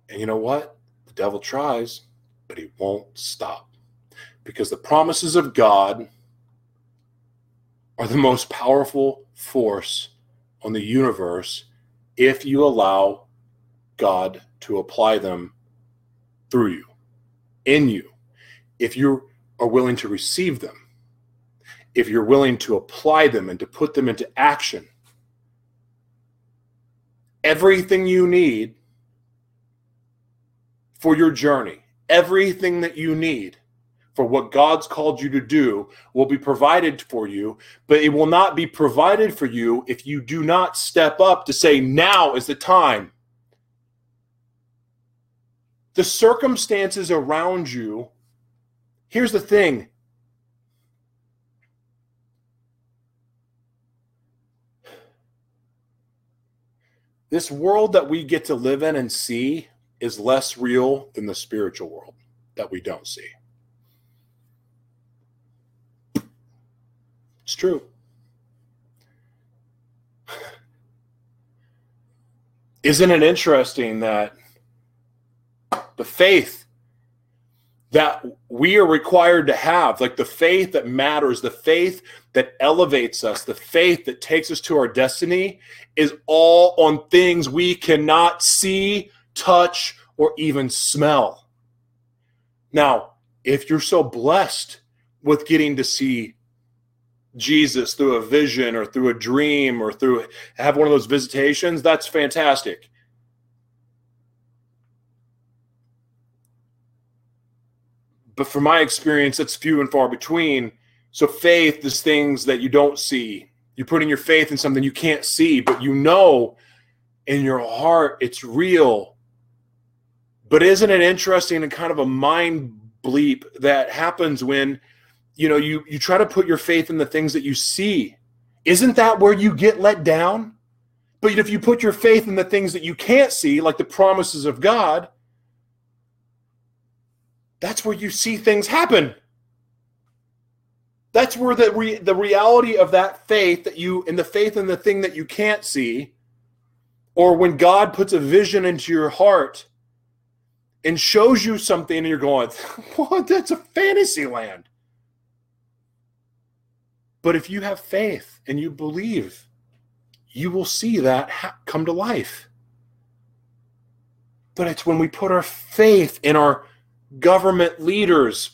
And you know what? The devil tries, but he won't stop. Because the promises of God are the most powerful force on the universe if you allow God to apply them through you, in you, if you are willing to receive them, if you're willing to apply them and to put them into action. Everything you need for your journey, everything that you need for what God's called you to do will be provided for you, but it will not be provided for you if you do not step up to say, now is the time. The circumstances around you, here's the thing. This world that we get to live in and see is less real than the spiritual world. that we don't see. It's true. Isn't it interesting that the faith that we are required to have, like the faith that matters, the faith that elevates us, the faith that takes us to our destiny, is all on things we cannot see, touch, or even smell. Now, if you're so blessed with getting to see Jesus through a vision or through a dream or through have one of those visitations, that's fantastic. But from my experience, it's few and far between. So faith is things that you don't see. You're putting your faith in something you can't see, but you know in your heart it's real. But isn't it interesting and kind of a mind bleep that happens when you know you you try to put your faith in the things that you see isn't that where you get let down but if you put your faith in the things that you can't see like the promises of god that's where you see things happen that's where the re- the reality of that faith that you in the faith in the thing that you can't see or when god puts a vision into your heart and shows you something and you're going what that's a fantasy land but if you have faith and you believe, you will see that ha- come to life. But it's when we put our faith in our government leaders,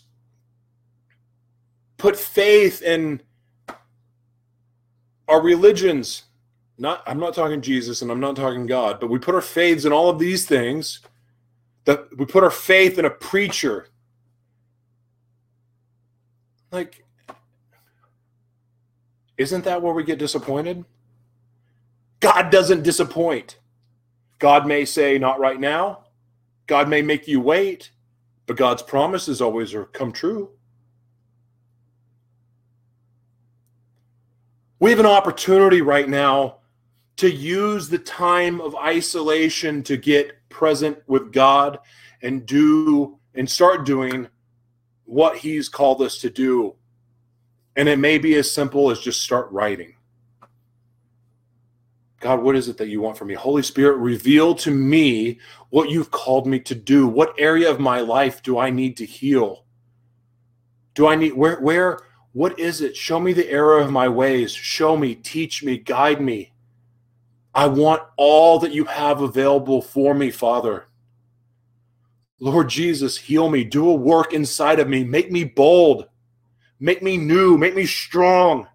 put faith in our religions. Not I'm not talking Jesus and I'm not talking God, but we put our faiths in all of these things. That we put our faith in a preacher. Like isn't that where we get disappointed? God doesn't disappoint. God may say, not right now. God may make you wait, but God's promises always are come true. We have an opportunity right now to use the time of isolation to get present with God and do and start doing what He's called us to do and it may be as simple as just start writing. God, what is it that you want from me? Holy Spirit, reveal to me what you've called me to do. What area of my life do I need to heal? Do I need where where what is it? Show me the error of my ways. Show me, teach me, guide me. I want all that you have available for me, Father. Lord Jesus, heal me. Do a work inside of me. Make me bold. Make me new. Make me strong.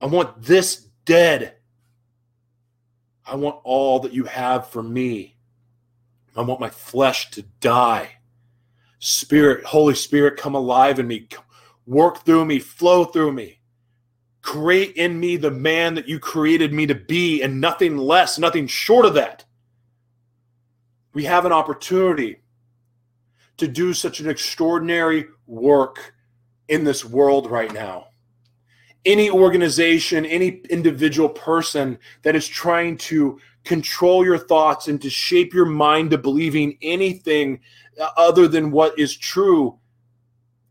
I want this dead. I want all that you have for me. I want my flesh to die. Spirit, Holy Spirit, come alive in me. Work through me, flow through me. Create in me the man that you created me to be, and nothing less, nothing short of that. We have an opportunity to do such an extraordinary work in this world right now. Any organization, any individual person that is trying to control your thoughts and to shape your mind to believing anything uh, other than what is true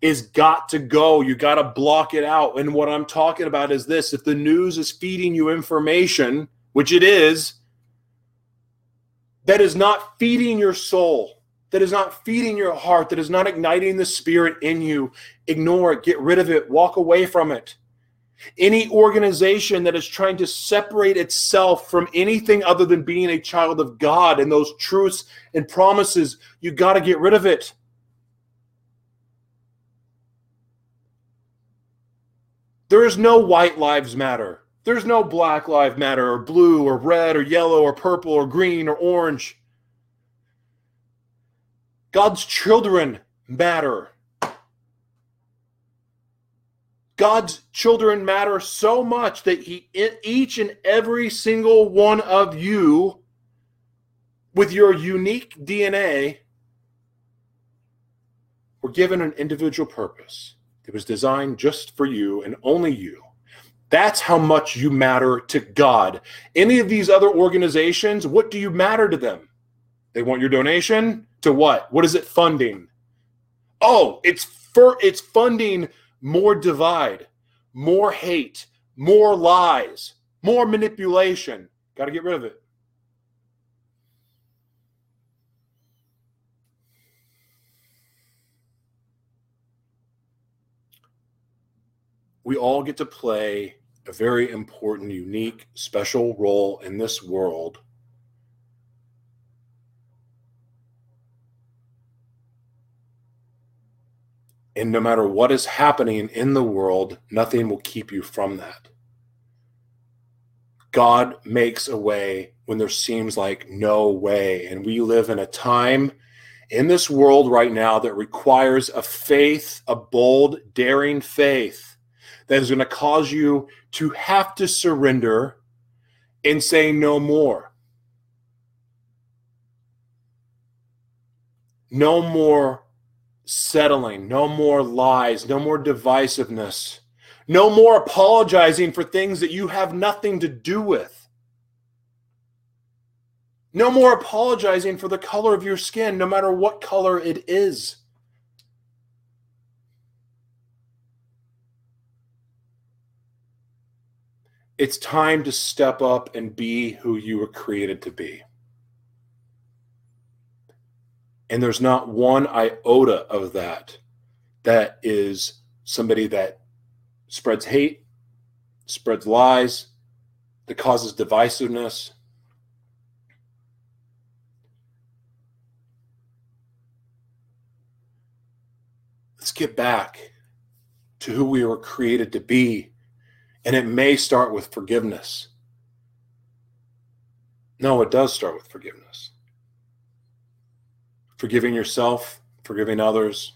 is got to go. You got to block it out. And what I'm talking about is this if the news is feeding you information, which it is, that is not feeding your soul that is not feeding your heart, that is not igniting the spirit in you, ignore it, get rid of it, walk away from it. Any organization that is trying to separate itself from anything other than being a child of God and those truths and promises, you got to get rid of it. There is no white lives matter. There's no black lives matter or blue or red or yellow or purple or green or orange. God's children matter. God's children matter so much that he each and every single one of you with your unique DNA were given an individual purpose. It was designed just for you and only you. That's how much you matter to God. Any of these other organizations, what do you matter to them? They want your donation to what? What is it funding? Oh, it's for it's funding more divide, more hate, more lies, more manipulation. Got to get rid of it. We all get to play a very important, unique, special role in this world. And no matter what is happening in the world, nothing will keep you from that. God makes a way when there seems like no way. And we live in a time in this world right now that requires a faith, a bold, daring faith that is going to cause you to have to surrender and say no more. No more settling, no more lies, no more divisiveness, no more apologizing for things that you have nothing to do with. No more apologizing for the color of your skin, no matter what color it is. It's time to step up and be who you were created to be. And there's not one iota of that that is somebody that spreads hate, spreads lies, that causes divisiveness. Let's get back to who we were created to be and it may start with forgiveness. No, it does start with forgiveness. Forgiving yourself, forgiving others.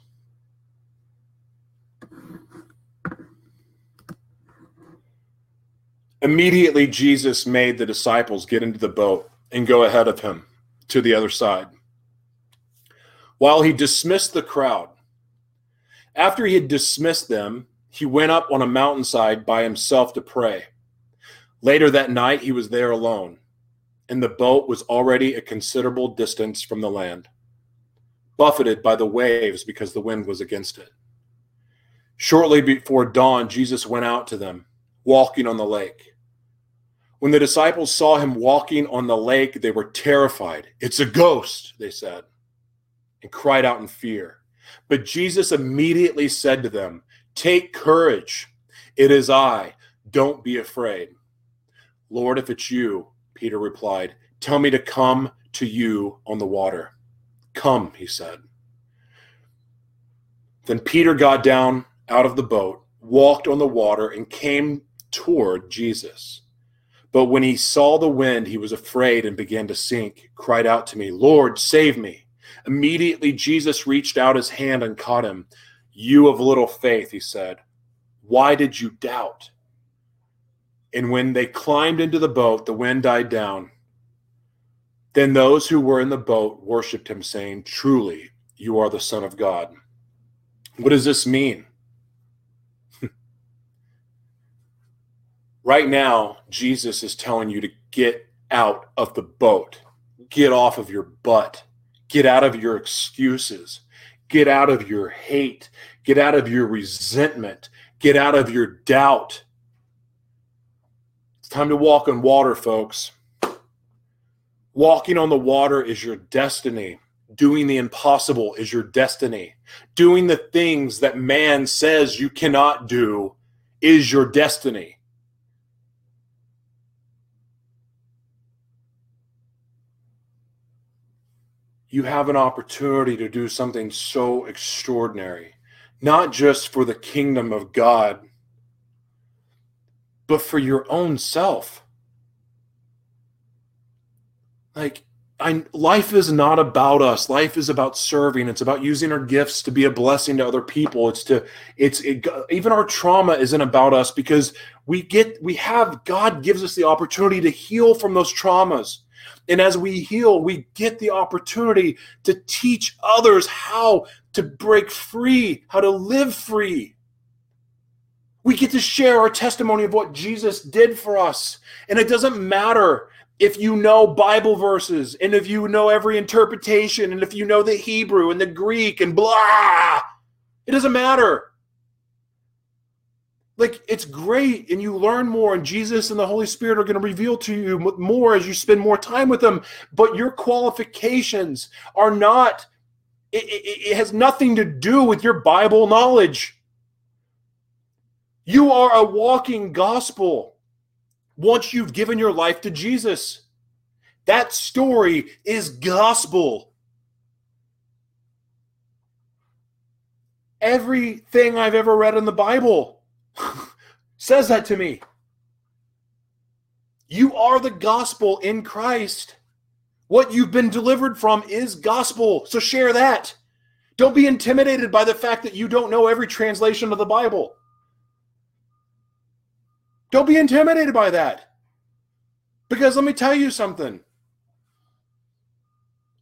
Immediately, Jesus made the disciples get into the boat and go ahead of him to the other side. While he dismissed the crowd, after he had dismissed them, he went up on a mountainside by himself to pray. Later that night, he was there alone, and the boat was already a considerable distance from the land, buffeted by the waves because the wind was against it. Shortly before dawn, Jesus went out to them, walking on the lake. When the disciples saw him walking on the lake, they were terrified. It's a ghost, they said, and cried out in fear. But Jesus immediately said to them, Take courage. It is I. Don't be afraid. Lord, if it's you, Peter replied, tell me to come to you on the water. Come, he said. Then Peter got down out of the boat, walked on the water, and came toward Jesus. But when he saw the wind, he was afraid and began to sink, cried out to me, Lord, save me. Immediately Jesus reached out his hand and caught him. You of little faith, he said, why did you doubt? And when they climbed into the boat, the wind died down. Then those who were in the boat worshiped him, saying, Truly, you are the Son of God. What does this mean? right now, Jesus is telling you to get out of the boat, get off of your butt, get out of your excuses, Get out of your hate. Get out of your resentment. Get out of your doubt. It's time to walk on water, folks. Walking on the water is your destiny. Doing the impossible is your destiny. Doing the things that man says you cannot do is your destiny. you have an opportunity to do something so extraordinary, not just for the kingdom of God, but for your own self. Like, I, life is not about us. Life is about serving. It's about using our gifts to be a blessing to other people. It's to, it's it, even our trauma isn't about us because we get, we have, God gives us the opportunity to heal from those traumas. And as we heal, we get the opportunity to teach others how to break free, how to live free. We get to share our testimony of what Jesus did for us. And it doesn't matter if you know Bible verses and if you know every interpretation and if you know the Hebrew and the Greek and blah, it doesn't matter. Like it's great and you learn more, and Jesus and the Holy Spirit are going to reveal to you more as you spend more time with them. But your qualifications are not, it, it, it has nothing to do with your Bible knowledge. You are a walking gospel once you've given your life to Jesus. That story is gospel. Everything I've ever read in the Bible says that to me. You are the gospel in Christ. What you've been delivered from is gospel. So share that. Don't be intimidated by the fact that you don't know every translation of the Bible. Don't be intimidated by that. Because let me tell you something.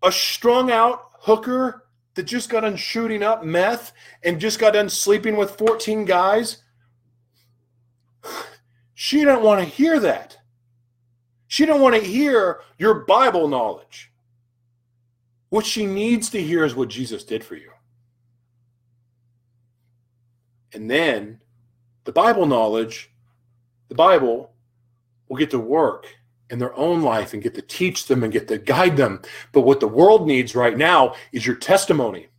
A strung out hooker that just got done shooting up meth and just got done sleeping with 14 guys, she didn't want to hear that. She didn't want to hear your Bible knowledge. What she needs to hear is what Jesus did for you. And then the Bible knowledge the Bible will get to work in their own life and get to teach them and get to guide them. But what the world needs right now is your testimony.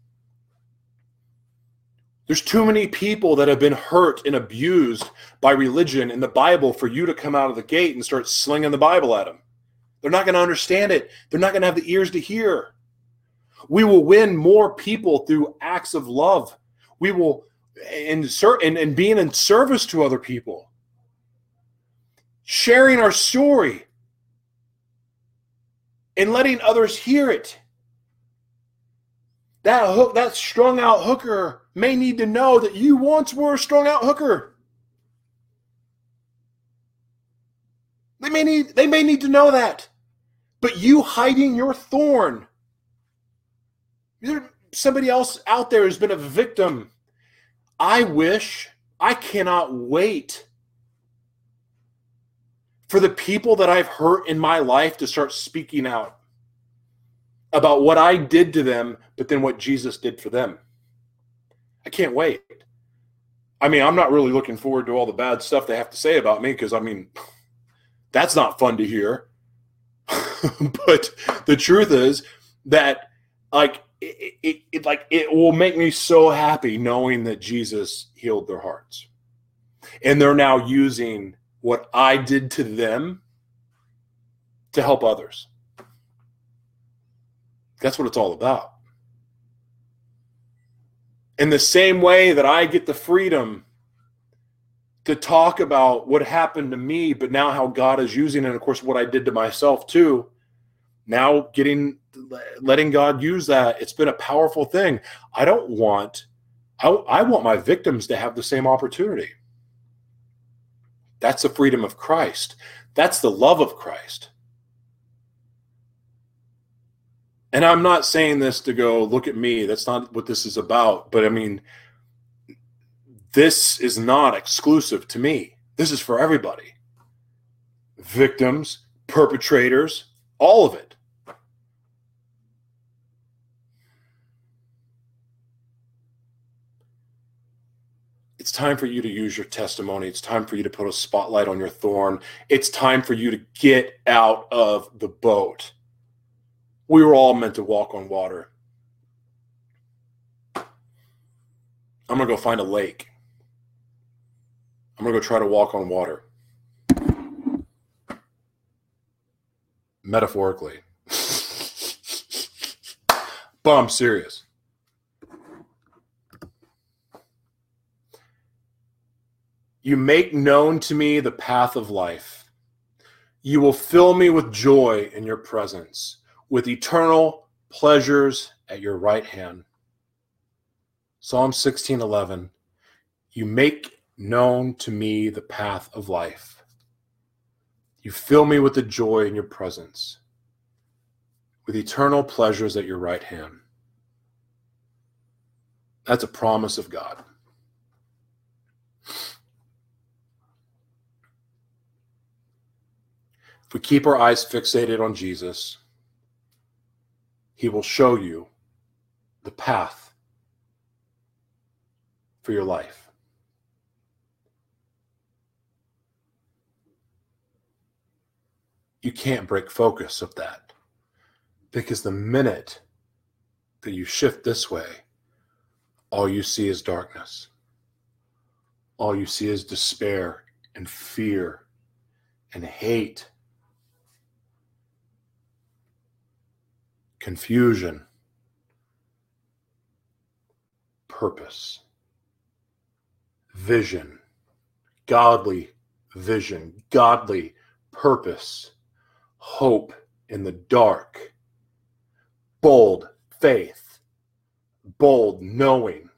There's too many people that have been hurt and abused by religion and the Bible for you to come out of the gate and start slinging the Bible at them. They're not going to understand it. They're not going to have the ears to hear. We will win more people through acts of love. We will insert and, and being in service to other people sharing our story and letting others hear it. That hook, that strung out hooker may need to know that you once were a strung out hooker. They may need they may need to know that. But you hiding your thorn. Somebody else out there has been a victim. I wish, I cannot wait for the people that I've hurt in my life to start speaking out about what I did to them, but then what Jesus did for them. I can't wait. I mean, I'm not really looking forward to all the bad stuff they have to say about me because, I mean, that's not fun to hear. but the truth is that, like, it, it, it, like it will make me so happy knowing that Jesus healed their hearts, and they're now using what I did to them to help others. That's what it's all about. In the same way that I get the freedom to talk about what happened to me, but now how God is using it, and of course, what I did to myself too. Now, getting letting God use that, it's been a powerful thing. I don't want, I, I want my victims to have the same opportunity. That's the freedom of Christ. That's the love of Christ. And I'm not saying this to go, look at me. That's not what this is about. But I mean, this is not exclusive to me. This is for everybody victims, perpetrators, all of it. it's time for you to use your testimony. It's time for you to put a spotlight on your thorn. It's time for you to get out of the boat. We were all meant to walk on water. I'm going to go find a lake. I'm going to go try to walk on water. Metaphorically. but I'm serious. You make known to me the path of life. You will fill me with joy in your presence, with eternal pleasures at your right hand. Psalm 16:11 You make known to me the path of life. You fill me with the joy in your presence, with eternal pleasures at your right hand. That's a promise of God. We keep our eyes fixated on Jesus, he will show you the path for your life. You can't break focus of that because the minute that you shift this way, all you see is darkness. All you see is despair and fear and hate, confusion, purpose, vision, godly vision, godly purpose, hope in the dark, bold faith, bold knowing,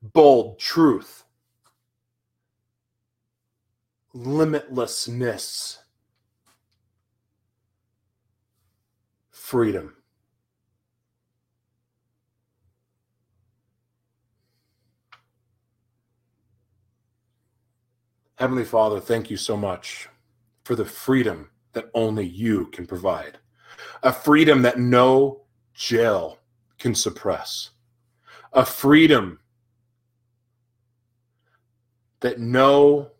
bold truth, limitlessness, freedom. Heavenly Father, thank you so much for the freedom that only you can provide. A freedom that no jail can suppress, a freedom that no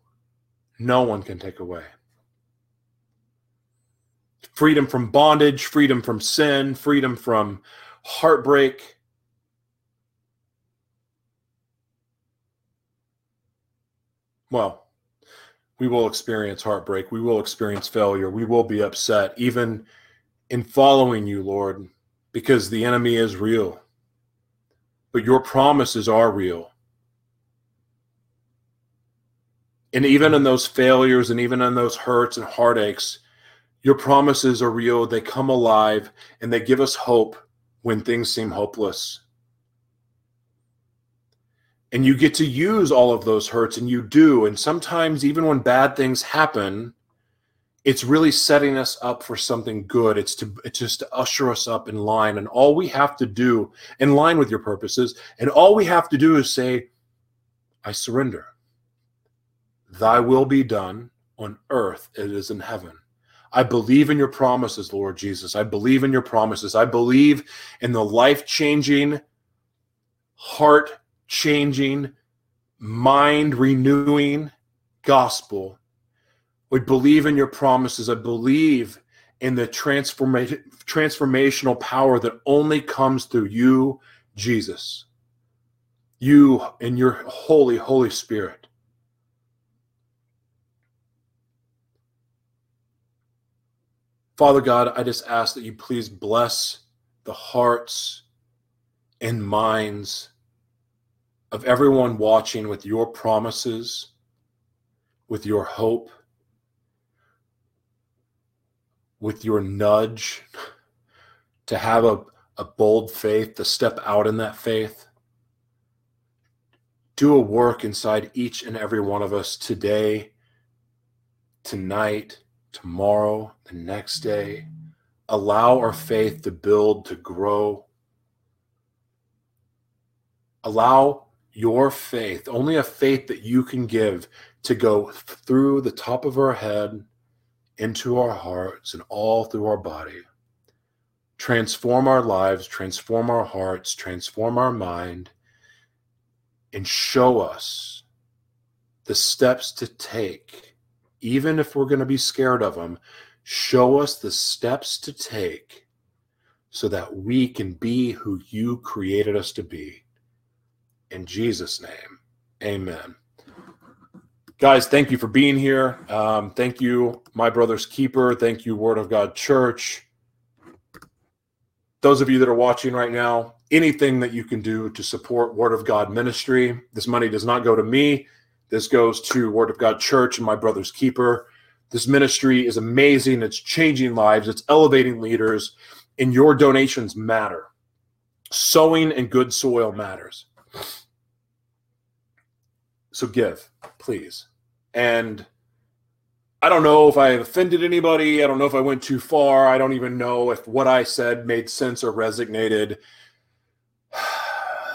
no one can take away. Freedom from bondage, freedom from sin, freedom from heartbreak. Well, we will experience heartbreak. We will experience failure. We will be upset, even in following you, Lord because the enemy is real. But your promises are real. And even in those failures and even in those hurts and heartaches, your promises are real. They come alive and they give us hope when things seem hopeless. And you get to use all of those hurts, and you do. And sometimes, even when bad things happen, it's really setting us up for something good. It's to it's just to usher us up in line. And all we have to do in line with your purposes, and all we have to do is say, I surrender. Thy will be done on earth it is in heaven. I believe in your promises, Lord Jesus. I believe in your promises. I believe in the life changing, heart changing, mind renewing gospel we believe in your promises. I believe in the transformation transformational power that only comes through you, Jesus. You and your holy, Holy Spirit. Father God, I just ask that you please bless the hearts and minds of everyone watching with your promises, with your hope with your nudge to have a, a bold faith, to step out in that faith. Do a work inside each and every one of us today, tonight, tomorrow, the next day. Allow our faith to build, to grow. Allow your faith, only a faith that you can give, to go through the top of our head into our hearts and all through our body. Transform our lives, transform our hearts, transform our mind, and show us the steps to take, even if we're going to be scared of them. Show us the steps to take so that we can be who you created us to be. In Jesus' name, amen. Guys thank you for being here. Um, thank you my brother's keeper. Thank you word of god church. Those of you that are watching right now anything that you can do to support word of god ministry this money does not go to me. This goes to word of god church and my brother's keeper. This ministry is amazing. It's changing lives. It's elevating leaders and your donations matter. Sowing in good soil matters so give please and I don't know if I offended anybody. I don't know if I went too far. I don't even know if what I said made sense or resonated.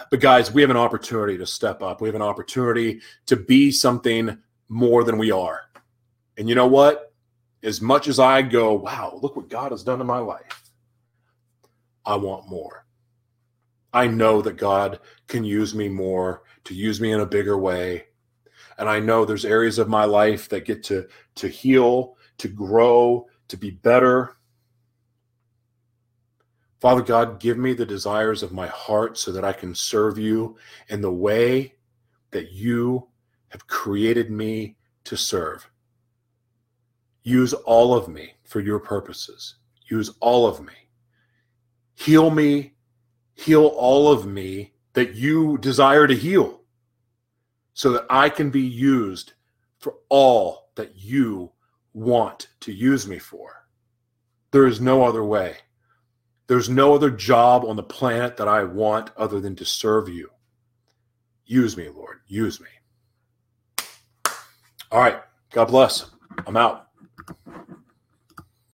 But guys, we have an opportunity to step up. We have an opportunity to be something more than we are. And you know what? as much as I go, wow, look what God has done in my life, I want more. I know that God can use me more, to use me in a bigger way. And I know there's areas of my life that get to, to heal, to grow, to be better. Father God, give me the desires of my heart so that I can serve you in the way that you have created me to serve. Use all of me for your purposes. Use all of me. Heal me, heal all of me that you desire to heal so that I can be used for all that you want to use me for. There is no other way. There's no other job on the planet that I want other than to serve you. Use me, Lord. Use me. All right. God bless. I'm out.